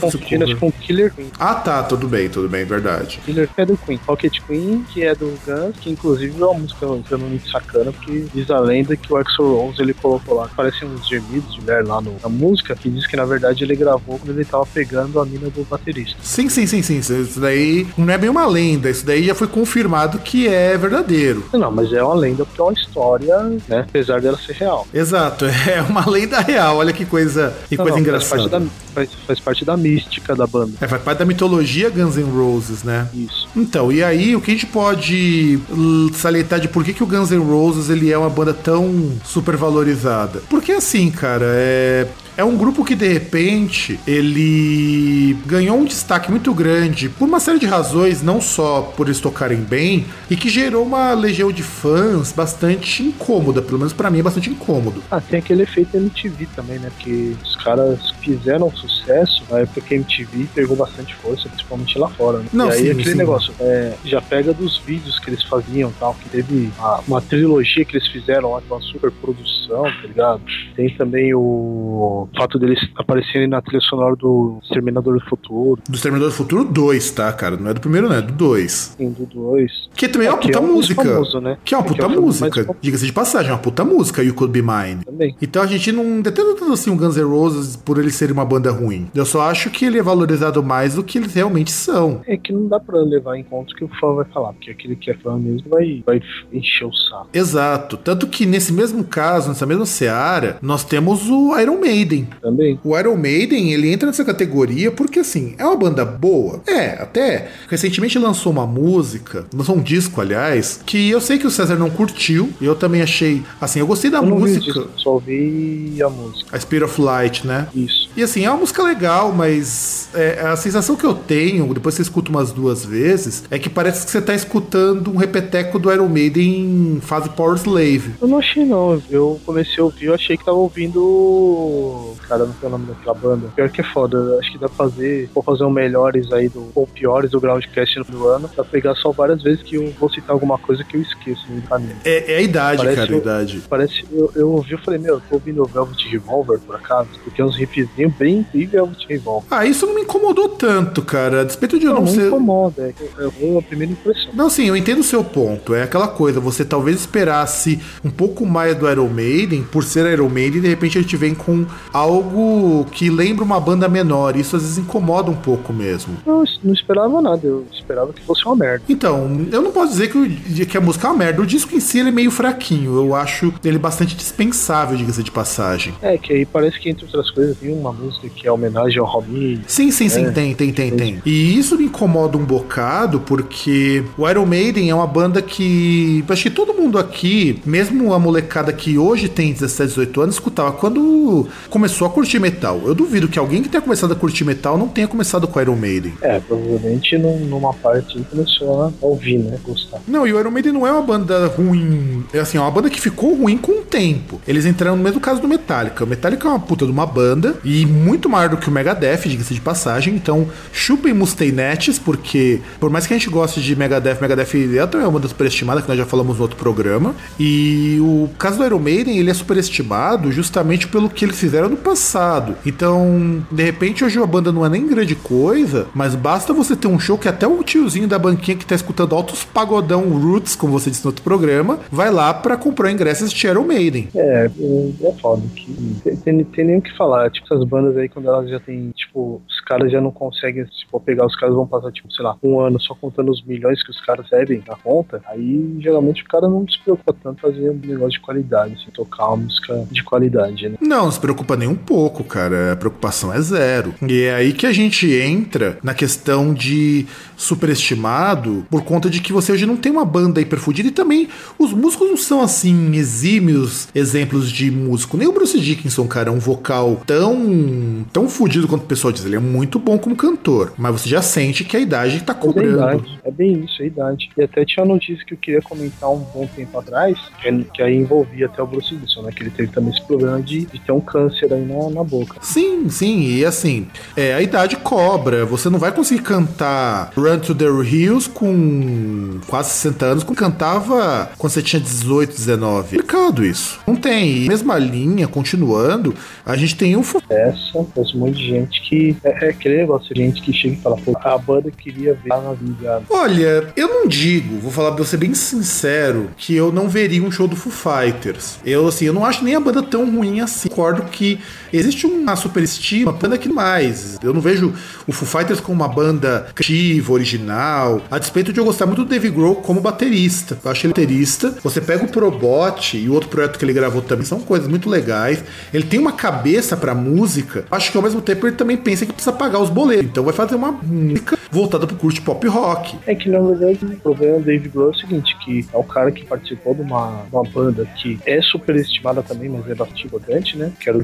com Killer Queen. Ah, tá, tudo bem, tudo bem, verdade. Killer é do Queen. Rocket Queen, que é do Guns, que inclusive é uma música extremamente sacana, porque diz a lenda que o Axl Rose ele colocou lá, parecem uns gemidos de mulher lá no- na música, que diz que na verdade ele gravou quando ele tava pegando a mina do baterista. Sim, sim, sim, sim. Isso daí não é bem uma lenda, isso daí já foi confirmado que é verdadeiro. Não, mas é uma lenda porque é uma história, né? Apesar dela ser real. Exato, é uma lenda real. Olha que coisa, que Não, coisa não, engraçada. Faz parte, da, faz, faz parte da mística da banda. É, faz parte da mitologia Guns N' Roses, né? Isso. Então, e aí o que a gente pode l- salientar de por que, que o Guns N' Roses ele é uma banda tão super valorizada? Porque assim, cara, é é um grupo que de repente ele ganhou um destaque muito grande por uma série de razões, não só por eles tocarem bem, e que gerou uma legião de fãs bastante incômoda, pelo menos pra mim é bastante incômodo. Ah, tem aquele efeito MTV também, né? Porque os caras fizeram sucesso na época que a MTV pegou bastante força, principalmente lá fora, né? Não, e aí sim, aquele sim. negócio, é, já pega dos vídeos que eles faziam tal, que teve a- uma trilogia que eles fizeram lá, uma super produção, tá ligado? Tem também o fato deles aparecerem na trilha sonora do Exterminador do Futuro, Do Exterminador do Futuro 2, tá, cara? Não é do primeiro, não, é do 2. tem do 2. Que também é uma que puta é o mais música. famoso, né? Que é uma Que puta é o música. Diga-se de passagem, é uma puta música, You Could Be Mine. Também. Então a gente não detendo tanto assim o Guns N' Roses por ele ser uma banda ruim. Eu só acho que ele é valorizado mais do que eles realmente são. É que não dá pra levar em conta o que o fã vai falar, porque aquele que é fã mesmo vai, vai encher o saco. Exato. Tanto que nesse mesmo caso, nessa mesma seara, nós temos o Iron Maiden. Também. O Iron Maiden, ele entra nessa categoria porque, assim, é uma banda boa. É, até recentemente lançou uma música, lançou um disco, aliás, que eu sei que o César não curtiu. E eu também achei, assim, eu gostei da Eu música. disco, só ouvi a música. A Spirit of Light, né? Isso. E assim, é uma música legal, mas é, a sensação que eu tenho, depois que você escuta umas duas vezes, é que parece que você tá escutando um repeteco do Iron Maiden em fase Power Slave. Eu não achei não. Eu comecei a ouvir, eu achei que tava ouvindo. Cara, não sei o nome daquela banda. Pior que é foda. Acho que dá pra fazer. Vou fazer um melhores aí do. Ou piores do Groundcast no do ano. Pra pegar só várias vezes que eu vou citar alguma coisa que eu esqueço no caminho. É, é a idade, Parece cara, a o- idade. Parece, eu, eu ouvi, eu falei, meu, eu tô ouvindo o Velvet Revolver por acaso, porque é uns riffzinhos bem bem Velvet Revolver. Ah, isso não me incomodou tanto, cara. A despeito de eu Não, não, não ser. incomoda, é, é a primeira impressão. Não, sim, eu entendo o seu ponto. É aquela coisa, você talvez esperasse um pouco mais do Iron Maiden, por ser Iron Maiden, e de repente ele te vem com algo que lembra uma banda menor. Isso às vezes incomoda um pouco mesmo. Eu não esperava nada, eu esperava que fosse uma merda. Então, eu não posso dizer que, que a música é uma merda. O disco em si ele é meio fraquinho. Eu acho ele bastante dispensável, diga-se de passagem. É, que aí parece que, entre outras coisas, tem uma música que é homenagem ao Robin. Sim, sim, sim, É. tem, tem, tem, tem. E isso me incomoda um bocado, porque o Iron Maiden é uma banda que. Acho que todo mundo aqui, mesmo a molecada que hoje tem 17, 18 anos, escutava quando começou a curtir metal. Eu duvido que alguém que tenha começado a curtir metal não tenha começado com o Iron Maiden. É, provavelmente num- numa parte começou a ouvir, né? Gostar. Não, e o Iron Maiden não é uma banda ruim. É assim, é uma banda que ficou ruim com o tempo. Eles entraram no mesmo caso do Metallica. O Metallica é uma puta de uma banda e muito maior do que o Megadeth, diga-se de passagem. Então, chupem Mustainetes, porque por mais que a gente goste de Megadeth, Megadeth é também uma banda superestimada, que nós já falamos no outro programa. E o caso do Iron Maiden, ele é superestimado justamente pelo que eles fizeram no passado. Então, de repente, hoje a banda não é nem grande coisa, mas basta você ter um show que até o tiozinho da banquinha que tá escutando altos pagodão roots, como você disse no outro programa, vai lá pra comprar ingressos de Iron Maiden. É, é, é foda. Que tem, tem, tem nem o que falar. Tipo, essas bandas aí, quando elas já tem, tipo, os caras já não conseguem, se for pegar, os caras vão passar, tipo, sei lá, um ano só contando os milhões que os caras recebem na conta. Aí, geralmente, o cara não se preocupa tanto fazer um negócio de qualidade, assim, tocar uma música de qualidade, né? Não se preocupa nem um pouco, cara. A preocupação é zero. E é aí que a gente entra na questão de superestimado por conta de que você hoje não tem uma banda hiperfudida e também os músicos não são assim exímios exemplos de músico. Nem o Bruce Dickinson, cara, é um vocal tão tão fudido quanto o pessoal diz. Ele é muito bom como cantor, mas você já sente que a idade tá é a cobrando. idade, é bem isso, é a idade. E até tinha uma notícia que eu queria comentar um bom tempo atrás, que, é- que aí envolvia até o Bruce Wilson, né? Que ele teve também esse problema de, de ter um câncer aí na, na boca. Sim, sim, e assim, é, a idade cobra. Você não vai conseguir cantar Run to the Hills com quase 60 anos, como cantava quando você tinha 18, 19. Complicado isso. Não tem. E mesma linha, continuando, a gente tem um. fu- Essa, tem um monte de gente que. É, é aquele negócio, gente que chega e fala, pô, a banda queria ver na vida. Olha, eu não digo, vou falar pra você bem sincero, que eu não veria um show do Foo Fighters. Eu, assim, eu não acho nem a banda tão ruim assim. Concordo que existe uma superestima, banda que mais. Eu não vejo o Foo Fighters como uma banda criativa, original. A despeito de eu gostar muito do Dave Grohl como baterista. Eu acho ele baterista. Você pega o Probot e o outro projeto que ele gravou também, são coisas muito legais. Ele tem uma cabeça pra música. Acho que ao mesmo tempo ele também pensa que precisa pagar os boletos. Então vai fazer uma música voltada pro curso pop rock. É que na verdade o problema do Dave Grohl é o seguinte, que é o cara que participou de uma, uma banda que é superestimada também, mas é bastante né? Que era o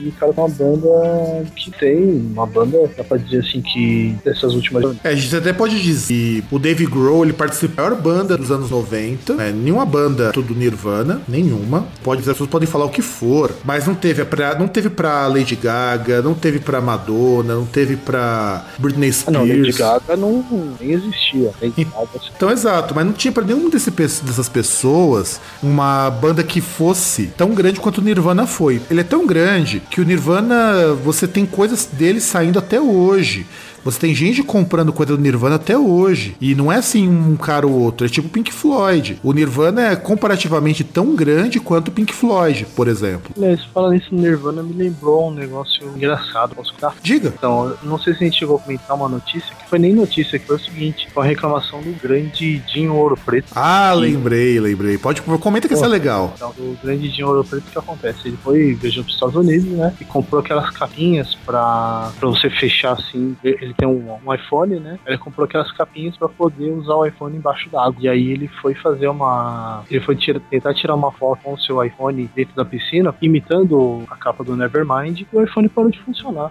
E o cara tem uma banda que tem uma banda, dá pra dizer assim, que dessas últimas É, a gente até pode dizer que o Dave Grohl ele participa da maior banda dos anos 90. né? Nenhuma banda do Nirvana, nenhuma. Pode, as pessoas podem falar o que for, mas não teve pra, não teve pra Lady Gaga, não teve pra Madonna, não teve pra Britney Ah, Spears. não, Lady Gaga não, nem existia. Lady Gaga, Então, exato, mas não tinha pra desse, pe- dessas pessoas uma banda que fosse tão grande quanto o Nirvana foi. Ele é tão grande que o Nirvana, você tem coisas dele saindo até hoje. Você tem gente comprando coisa do Nirvana até hoje. E não é assim um cara ou outro, é tipo Pink Floyd. O Nirvana é comparativamente tão grande quanto o Pink Floyd, por exemplo. Aliás, falando isso no Nirvana, me lembrou um negócio engraçado. Posso contar? Diga. Então, não sei se a gente chegou a comentar uma notícia, que foi nem notícia, que foi o seguinte: foi a reclamação do grande Dinho Ouro Preto. Ah, lembrei, lembrei. Pode comenta que isso é legal. Então, o grande Dinho Ouro Preto, o que acontece? Ele foi viajou para os Estados Unidos, né? E comprou aquelas capinhas pra você fechar assim. Ele tem um, um iPhone, né? Ele comprou aquelas capinhas pra poder usar o iPhone embaixo d'água. E aí ele foi fazer uma. Ele foi tira, tentar tirar uma foto com o seu iPhone dentro da piscina, imitando a capa do Nevermind, e o iPhone parou de funcionar.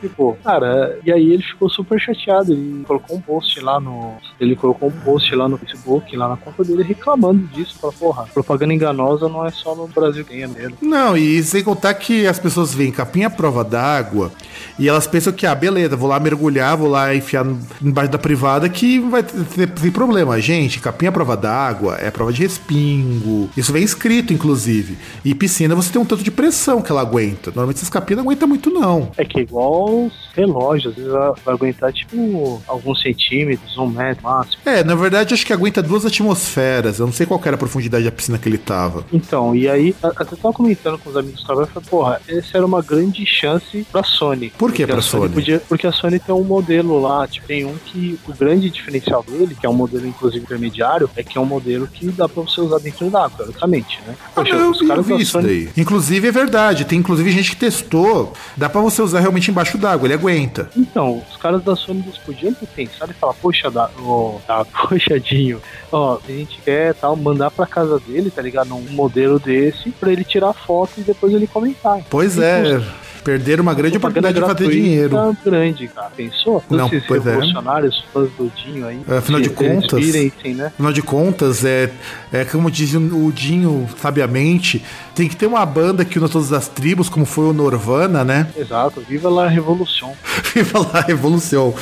tipo, cara, e aí ele ficou super chateado. Ele colocou um post lá no. Ele colocou um post lá no Facebook, lá na conta dele, reclamando disso. Falou, porra, propaganda enganosa não é só no Brasil que tem, é mesmo. Não, e sem contar que as pessoas veem capinha prova d'água e elas pensam que, ah, beleza, vou lá mergulhar, vou lá enfiar embaixo da privada que vai ter, ter problema. Gente, capinha à prova d'água é prova de respingo. Isso vem escrito, inclusive. E piscina você tem um tanto de pressão que ela aguenta. Normalmente essas capinhas não aguentam muito, não. É que é igual os relógios, às vezes vai aguentar tipo alguns centímetros, um metro máximo. É, na verdade acho que aguenta duas atmosferas. Eu não sei qual era a profundidade da piscina que ele tava. Então, e aí, até tava comentando com os amigos do trabalho, eu falei, porra, essa era uma grande chance pra Sony. Por que pra Sony? Sony? Podia, porque a Sony tem um modelo lá, tipo, tem um que o grande diferencial dele, que é um modelo inclusive intermediário, é que é um modelo que dá pra você usar dentro da água, teoricamente, né? Poxa, ah, eu, os caras eu vi Sony... daí. Inclusive é verdade, tem inclusive gente que testou, dá pra você usar realmente embaixo d'água, ele aguenta. Então, os caras da Sony eles podiam ter pensado e falar, poxa, da, oh, tá, poxadinho, ó, a gente quer tal, mandar pra casa dele, tá ligado? Um modelo desse, pra ele tirar foto e depois ele comentar. Pois é. Custa. Perderam uma grande oportunidade de fazer dinheiro. grande, cara. Pensou? Não, Esses pois é. revolucionários, é. fãs do Dinho aí. É, afinal de contas, sim, né? afinal de contas, é, é como diz o Dinho sabiamente, tem que ter uma banda que una todas as tribos, como foi o Norvana, né? Exato, viva lá a revolução. viva lá a revolução.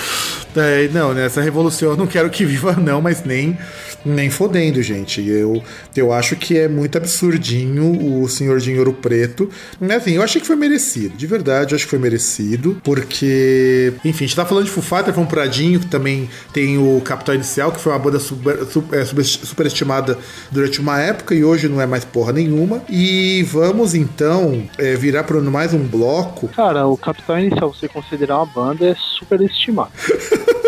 É, não, nessa revolução eu não quero que viva não, mas nem nem fodendo, gente. Eu, eu acho que é muito absurdinho o senhor de Ouro Preto. Assim, eu achei que foi merecido, de verdade, acho que foi merecido, porque, enfim, a gente tá falando de Fighters, foi um Pradinho, que também tem o Capital Inicial, que foi uma banda super, super, é, superestimada durante uma época e hoje não é mais porra nenhuma. E vamos então é, virar para mais um bloco. Cara, o Capital Inicial, você considerar uma banda, é superestimado.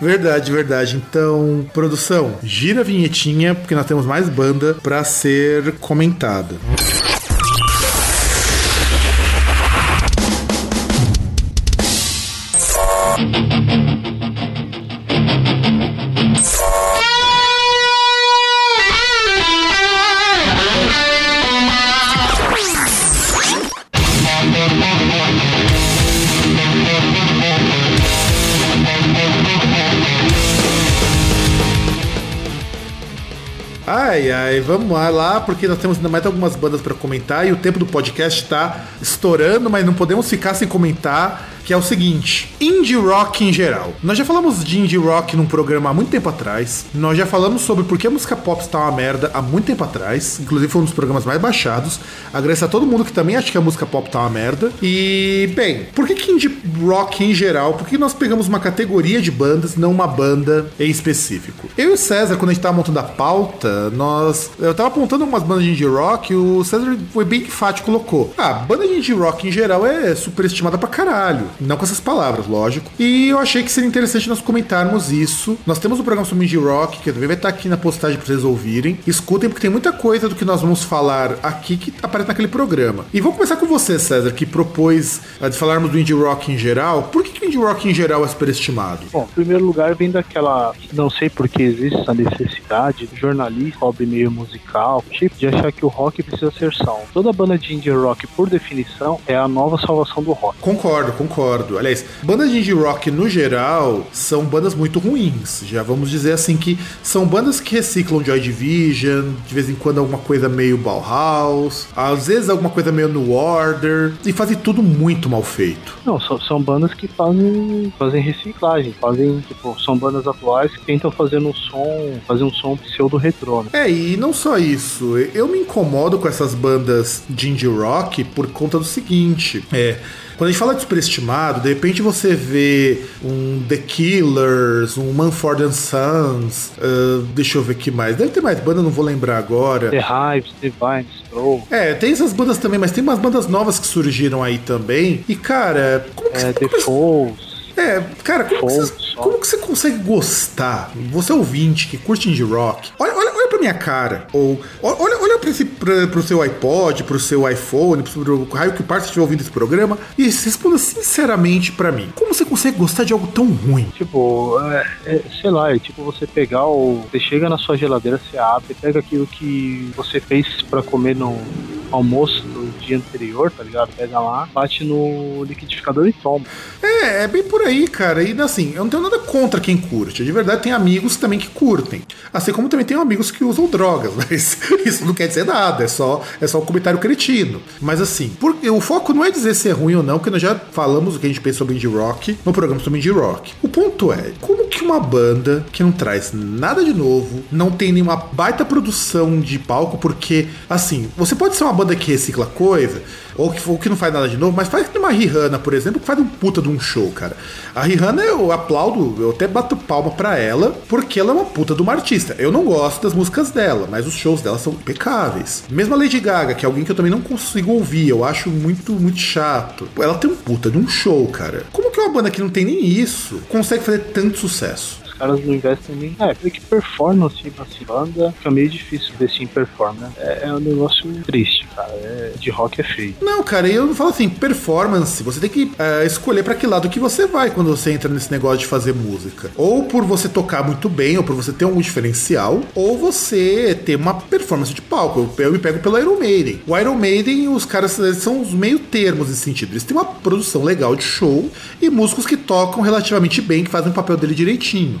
Verdade, verdade. Então, produção, gira a vinhetinha, porque nós temos mais banda para ser comentada. Vamos lá, porque nós temos ainda mais algumas bandas para comentar e o tempo do podcast está estourando, mas não podemos ficar sem comentar que é o seguinte: indie rock em geral. Nós já falamos de indie rock num programa há muito tempo atrás. Nós já falamos sobre por que a música pop está uma merda há muito tempo atrás. Inclusive foi um dos programas mais baixados. Agradeço a todo mundo que também acha que a música pop tá uma merda. E, bem, por que, que indie rock em geral? Por que nós pegamos uma categoria de bandas, não uma banda em específico? Eu e o César, quando a gente tava montando a pauta, nós. Eu tava apontando algumas bandas de indie rock, o César foi bem enfático, colocou. Ah, banda de indie rock em geral é superestimada pra caralho. Não com essas palavras, lógico. E eu achei que seria interessante nós comentarmos isso. Nós temos um programa sobre indie rock, que também vai estar aqui na postagem para vocês ouvirem. Escutem, porque tem muita coisa do que nós vamos falar aqui que aparece naquele programa. E vou começar com você, César, que propôs uh, de falarmos do indie rock em geral. Por que, que o indie rock em geral é superestimado? Bom, em primeiro lugar, vem daquela. Não sei por que existe essa necessidade, jornalista, hobby meio musical, tipo, de achar que o rock precisa ser sal. Toda banda de indie rock, por definição, é a nova salvação do rock. Concordo, concordo concordo. Aliás, bandas de indie rock no geral são bandas muito ruins. Já vamos dizer assim que são bandas que reciclam Joy Division, de vez em quando alguma coisa meio Bauhaus, às vezes alguma coisa meio New Order, e fazem tudo muito mal feito. Não, são, são bandas que fazem, fazem reciclagem, fazem, tipo, são bandas atuais que tentam fazer um som, fazer um som pseudo-retrô. Né? É, e não só isso, eu me incomodo com essas bandas de indie rock por conta do seguinte, é Quando a gente fala de superestimado, de repente você vê um The Killers, um Manford and Sons, uh, deixa eu ver que mais. Deve ter mais banda, não vou lembrar agora. The Hives, Divine, Stroll. É, tem essas bandas também, mas tem umas bandas novas que surgiram aí também. E, cara, como que É. The Falls. É, cara, como que, como que você consegue gostar? Você é ouvinte que curte indie rock, olha, olha, olha pra minha cara. Ou olha, olha pra esse, pra, pro seu iPod, pro seu iPhone, pro raio que parte estiver ouvindo esse programa e responda sinceramente pra mim. Como você consegue gostar de algo tão ruim? Tipo, é, é, sei lá, é tipo você pegar o. Você chega na sua geladeira, você abre, pega aquilo que você fez pra comer no almoço dia anterior, tá ligado? Pega lá, bate no liquidificador e toma. É, é bem por aí, cara. E assim, eu não tenho nada contra quem curte. De verdade, tem amigos também que curtem. Assim como também tenho amigos que usam drogas, mas isso não quer dizer nada, é só, é só um comentário cretino. Mas assim, porque o foco não é dizer se é ruim ou não, porque nós já falamos o que a gente pensa sobre indie rock no programa sobre indie rock. O ponto é, como uma banda que não traz nada de novo, não tem nenhuma baita produção de palco, porque assim, você pode ser uma banda que recicla coisa, ou que, ou que não faz nada de novo, mas faz uma Rihanna, por exemplo, que faz um puta de um show, cara. A Rihanna eu aplaudo, eu até bato palma pra ela, porque ela é uma puta de uma artista. Eu não gosto das músicas dela, mas os shows dela são impecáveis. Mesmo a Lady Gaga, que é alguém que eu também não consigo ouvir, eu acho muito, muito chato. Ela tem um puta de um show, cara. Como que uma banda que não tem nem isso consegue fazer tanto sucesso? Caras não investem nem. É, porque performance assim, banda fica meio difícil investir em performance. É, é um negócio triste, cara. É, de rock é feio. Não, cara, eu não falo assim, performance. Você tem que eh, escolher pra que lado que você vai quando você entra nesse negócio de fazer música. Ou por você tocar muito bem, ou por você ter um diferencial, ou você ter uma performance de palco. Eu, eu me pego pelo Iron Maiden. O Iron Maiden, os caras são os meio termos nesse sentido. Eles têm uma produção legal de show e músicos que tocam relativamente bem, que fazem o papel dele direitinho.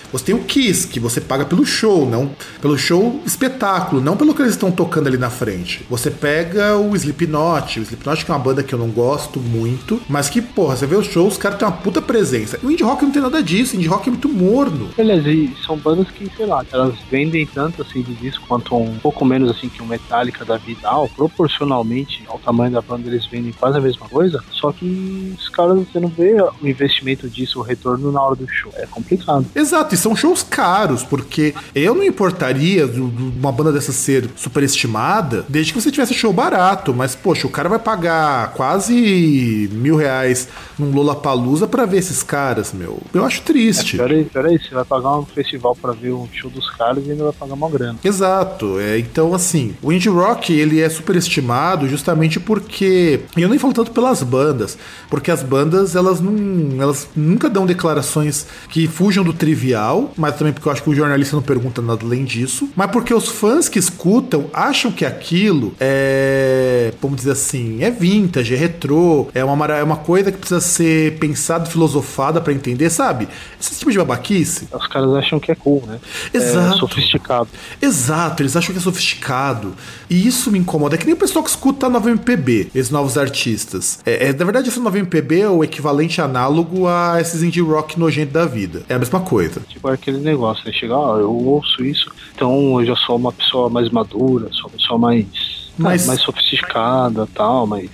Você tem o Kiss, que você paga pelo show, não pelo show espetáculo, não pelo que eles estão tocando ali na frente. Você pega o Slipknot, o Slipknot que é uma banda que eu não gosto muito, mas que, porra, você vê os shows, os caras têm uma puta presença. O indie rock não tem nada disso, o indie rock é muito morno. Beleza, e são bandas que, sei lá, elas vendem tanto assim de disco quanto um pouco menos assim que um Metallica da vida, ah, proporcionalmente ao tamanho da banda eles vendem quase a mesma coisa, só que os caras você não vê o investimento disso, o retorno na hora do show. É complicado. Exato, são shows caros, porque eu não importaria de uma banda dessa ser superestimada, desde que você tivesse show barato, mas, poxa, o cara vai pagar quase mil reais num Lollapalooza pra ver esses caras, meu. Eu acho triste. É, é isso, você vai pagar um festival pra ver um show dos caras e ainda vai pagar uma grana. Exato, é, então assim, o indie rock ele é superestimado justamente porque, e eu nem falo tanto pelas bandas, porque as bandas elas não, elas nunca dão declarações que fujam do trivial, mas também porque eu acho que o jornalista não pergunta nada além disso, mas porque os fãs que escutam acham que aquilo é, vamos dizer assim, é vintage, é retrô, é uma, é uma coisa que precisa ser pensada, filosofada pra entender, sabe? Esse tipo de babaquice. Os caras acham que é cool, né? Exato. É sofisticado. Exato, eles acham que é sofisticado. E isso me incomoda. É que nem o pessoal que escuta a nova MPB, esses novos artistas. É, é, na verdade, essa nova MPB é o equivalente análogo a esses indie rock nojento da vida. É a mesma coisa. Tipo, é aquele negócio, aí chega, ah, eu ouço isso, então eu já sou uma pessoa mais madura, sou uma pessoa mais, Mas- mais sofisticada tal, mas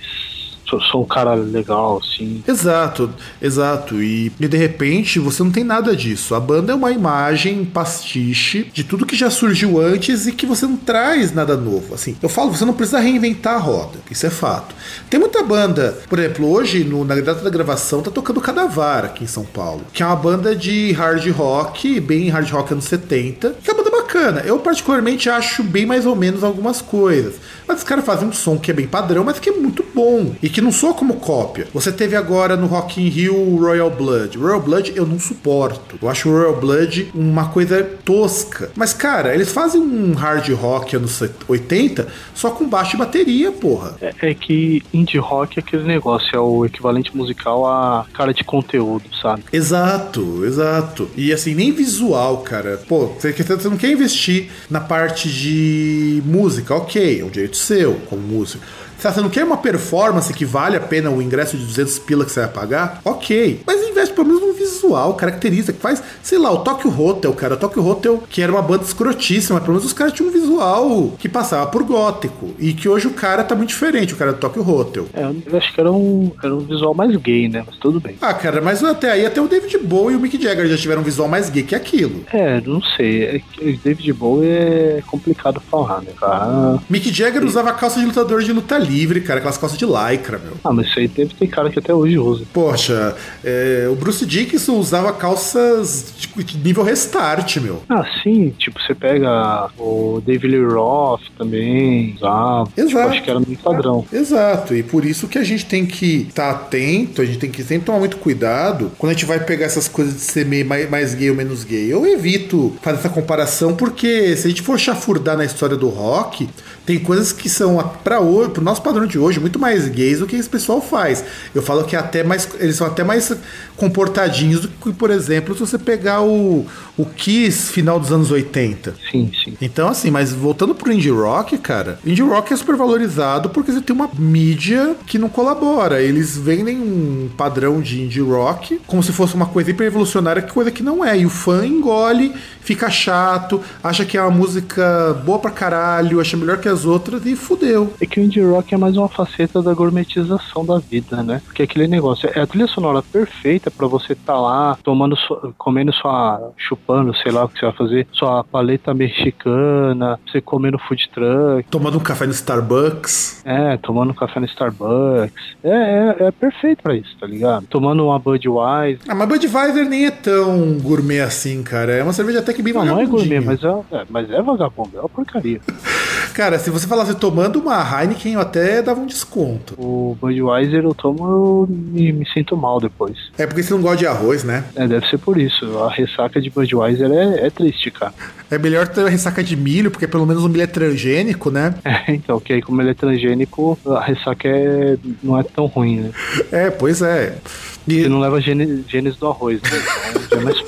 sou, sou um cara legal, assim. Exato, exato. E, e de repente você não tem nada disso. A banda é uma imagem pastiche de tudo que já surgiu antes e que você não traz nada novo. Assim, eu falo, você não precisa reinventar a roda. Isso é fato. Tem muita banda, por exemplo, hoje, no- na data da gravação, tá tocando Cadavar aqui em São Paulo, que é uma banda de hard rock, bem hard rock anos 70, que é uma bacana. Eu particularmente acho bem mais ou menos algumas coisas. Mas os caras fazem um som que é bem padrão, mas que é muito bom. E que não soa como cópia. Você teve agora no Rock in Rio o Royal Blood. Royal Blood eu não suporto. Eu acho o Royal Blood uma coisa tosca. Mas, cara, eles fazem um hard rock anos 80 só com baixo e bateria, porra. É, é que indie rock é aquele negócio, é o equivalente musical a cara de conteúdo, sabe? Exato, exato. E assim, nem visual, cara. Pô, você, quer- você não quer investir na parte de música, ok, é um direito seu como músico. Se você não quer uma performance que vale a pena o ingresso de 200 pila que você vai pagar, ok. Mas investe pelo menos visual, característica, que faz, sei lá, o Tokyo Hotel, cara. O Tokyo Hotel, que era uma banda escrotíssima, pelo menos os caras tinham um visual que passava por gótico. E que hoje o cara tá muito diferente, o cara do Tokyo Hotel. É, eu acho que era um, era um visual mais gay, né? Mas tudo bem. Ah, cara, mas até aí, até o David Bowie e o Mick Jagger já tiveram um visual mais gay que aquilo. É, não sei. É David Bowie é complicado falar, né, cara? Mick Jagger usava calça de lutador de luta livre, cara, aquelas calças de lycra, meu. Ah, mas isso aí deve ter cara que até hoje usa. Poxa, é, o Bruce Dickinson usava calças de, nível restart, meu. Ah, sim, tipo, você pega o David Lee Roth também, usava. Tipo, Exato. acho que era muito padrão. Exato, e por isso que a gente tem que estar atento, a gente tem que sempre tomar muito cuidado quando a gente vai pegar essas coisas de ser meio mais, mais gay ou menos gay. Eu evito fazer essa comparação porque se a gente for chafurdar na história do rock, tem coisas que são para pro nosso padrão de hoje, muito mais gays do que esse pessoal faz. Eu falo que é até mais, eles são até mais comportadinhos do que, por exemplo, se você pegar o, o Kiss final dos anos 80. Sim, sim. Então, assim, mas voltando pro indie rock, cara, indie rock é super valorizado porque você tem uma mídia que não colabora. Eles vendem um padrão de indie rock como se fosse uma coisa hiper evolucionária, que coisa que não é. E o fã engole, fica chato, acha que é uma música boa pra caralho, acha melhor que as outras e fudeu. É que o indie rock é mais uma faceta da gourmetização da vida, né? Porque aquele negócio é a trilha sonora perfeita pra você estar tá lá tomando, sua, comendo sua, chupando, sei lá o que você vai fazer, sua paleta mexicana, você comendo food truck. Tomando um café no Starbucks. É, tomando um café no Starbucks. É, é, é perfeito pra isso, tá ligado? Tomando uma Budweiser. Ah, mas Budweiser nem é tão gourmet assim, cara. É uma cerveja até que bem Não, não é gourmet, mas é, é, mas é vagabundo, é uma porcaria. Cara, se você falasse tomando uma Heineken, eu até dava um desconto. O Budweiser eu tomo, eu me, sinto mal depois. É porque você não gosta de arroz, né? É, deve ser por isso. A ressaca de Budweiser é, é triste, cara. É melhor ter ressaca de milho, porque pelo menos o milho é transgênico, né? É, então, que aí como ele é transgênico, a ressaca é, não é tão ruim, né? É, pois é. E- Você não leva gene- genes do arroz, né? Então, é mais...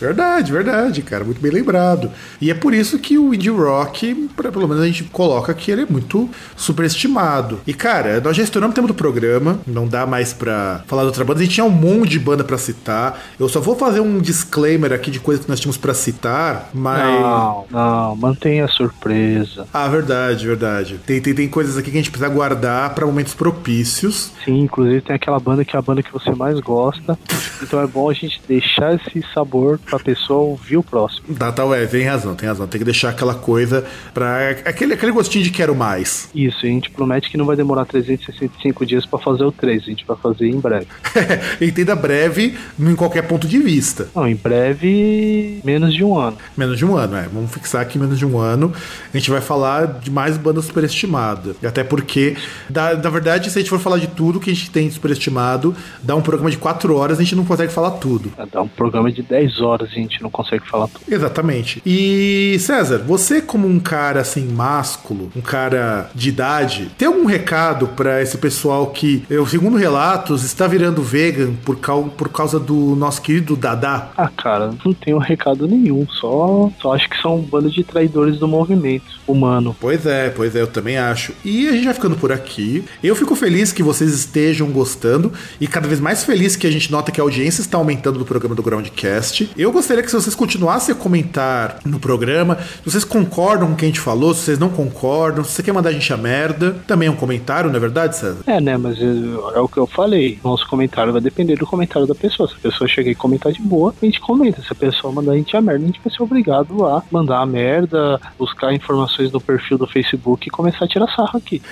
Verdade, verdade, cara, muito bem lembrado. E é por isso que o indie rock, pra- pelo menos a gente coloca que ele é muito superestimado. E cara, nós já estouramos o tempo do programa, não dá mais pra falar de outra banda. A gente tinha um monte de banda pra citar. Eu só vou fazer um disclaimer aqui de coisas que nós tínhamos pra citar, mas Não, não, mantenha a surpresa. Ah, verdade, verdade. Tem, tem, tem coisas aqui que a gente precisa guardar pra momentos propícios. Sim, inclusive tem aquela banda que é a banda que você mais gosta. Então é bom a gente deixar esse sabor pra pessoa ouvir o próximo. Tá, tá, ué, tem razão, tem razão. Tem que deixar aquela coisa pra. Aquele, aquele gostinho de quero mais. Isso, a gente promete que não vai demorar 365 dias pra fazer o 3, a gente vai fazer em breve. Entenda breve em qualquer ponto de vista. Não, em breve, menos de um ano. Menos de um ano, é. Vamos fixar aqui menos de um ano. A gente vai falar de mais banda superestimada. Até porque, da, na verdade, se a gente for falar de tudo que a gente tem superestimado, dá um programa de quatro horas, a gente não consegue falar tudo. Dá um programa de 10 horas e a gente não consegue falar tudo. Exatamente. E César, você como um cara assim másculo, um cara de idade, tem algum recado pra esse pessoal que, eu, segundo relatos, está virando vegan por, cau por causa do nosso querido Dadá? Ah, cara, não tenho recado nenhum, só, só acho que são um bando de traidores do movimento humano. Pois é, pois é, eu também acho. E a gente vai ficando por aqui. Eu fico feliz que vocês estejam gostando e cada vez mais feliz que a gente nota que a audiência está aumentando do programa do Groundcast. Eu gostaria que se vocês continuassem a comentar no programa, se vocês concordam com o que a gente falou, se vocês não concordam, se você quer mandar a gente a merda, também é um comentário, não é verdade, César? É, né, mas é, o que eu falei. Nosso comentário vai depender do comentário da pessoa. Se a pessoa chegar e comentar de boa, a gente comenta. Se a pessoa mandar a gente a merda, a gente vai ser obrigado a mandar a merda, buscar informações no perfil do Facebook e começar a tirar sarro aqui.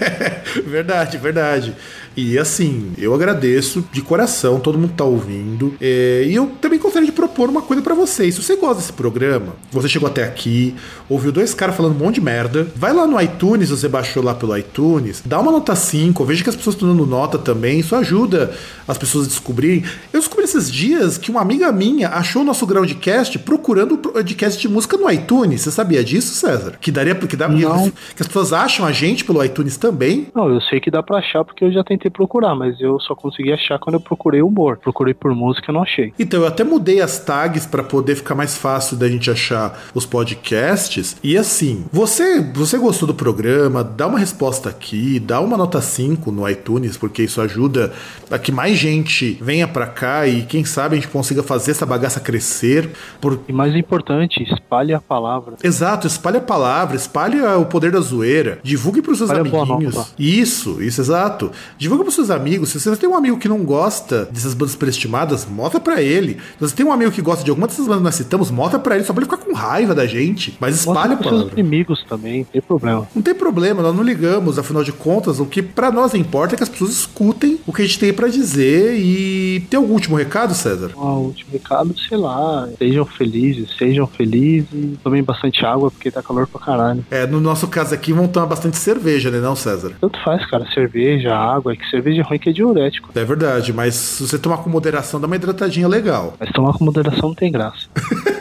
verdade, verdade. E assim, eu agradeço de coração, todo mundo tá ouvindo. É, e eu também gostaria de propor uma coisa pra vocês. Se você gosta desse programa, você chegou até aqui, ouviu dois caras falando um monte de merda, vai lá no iTunes, você baixou lá pelo iTunes, dá uma nota 5, veja que as pessoas estão dando nota também, isso ajuda as pessoas a descobrirem. Eu descobri esses dias que uma amiga minha achou o nosso Groundcast procurando o podcast de música no iTunes. Você sabia disso, César? Que daria porque dá Não. que as pessoas acham a gente pelo iTunes também. Não, eu sei que dá pra achar porque eu já tentei procurar, mas eu só consegui achar quando eu procurei humor. Procurei por música e não achei. Então, eu até mudei as tags para poder ficar mais fácil da gente achar os podcasts. E assim, você, você gostou do programa? Dá uma resposta aqui, dá uma nota 5 no iTunes, porque isso ajuda a que mais gente venha para cá e quem sabe a gente consiga fazer essa bagaça crescer. Por... E mais importante, espalhe a palavra. Exato, espalhe a palavra, espalhe o poder da zoeira, divulgue pros seus Espalhe amiguinhos. Isso, isso, exato. Divulgue pros seus amigos. Se você tem um amigo que não gosta dessas bandas superestimadas, mostra pra ele. Se você tem um amigo que gosta de alguma dessas bandas que nós citamos, mostra pra ele, só pra ele ficar com raiva da gente. Mas espalhe Mostra a palavra. inimigos também, não tem problema. Não tem problema, nós não ligamos, afinal de contas, o que pra nós importa é que as pessoas escutem o que a gente tem pra dizer e tem algum último recado, César? Ah, o último recado, sei lá, sejam felizes, sejam felizes, tomem bastante água porque tá calor pra caralho. É, no nosso caso aqui, vão tomar bastante cerveja, né, não, César? Tanto faz, cara, cerveja, água, é que cerveja é ruim que é diurético. É verdade, mas se você tomar com moderação, dá uma hidratadinha legal. Mas tomar com moderação não tem graça.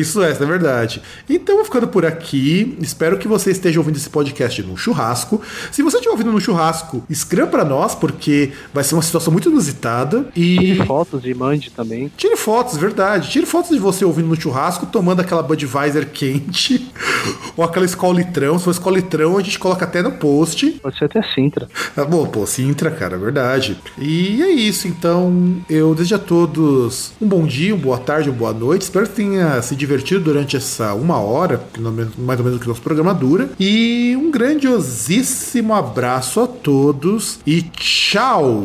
Isso é, isso é verdade. Então, vou ficando por aqui. Espero que você esteja ouvindo esse podcast num churrasco. Se você estiver ouvindo no churrasco, escreva pra nós, porque vai ser uma situação muito inusitada. E. Tire fotos e mande também. Tire fotos, verdade. Tire fotos de você ouvindo no churrasco, tomando aquela Budweiser quente. ou aquela escola litrão. Se for escola litrão, a gente coloca até no post. Pode ser até Sintra. Ah, bom, pô, Sintra, cara, é verdade. E é isso, então eu desejo a todos um bom dia, uma boa tarde, uma boa noite. Espero que tenha se divertido durante essa uma hora, mais ou menos que o nosso programa dura. E um grandiosíssimo abraço a todos e tchau!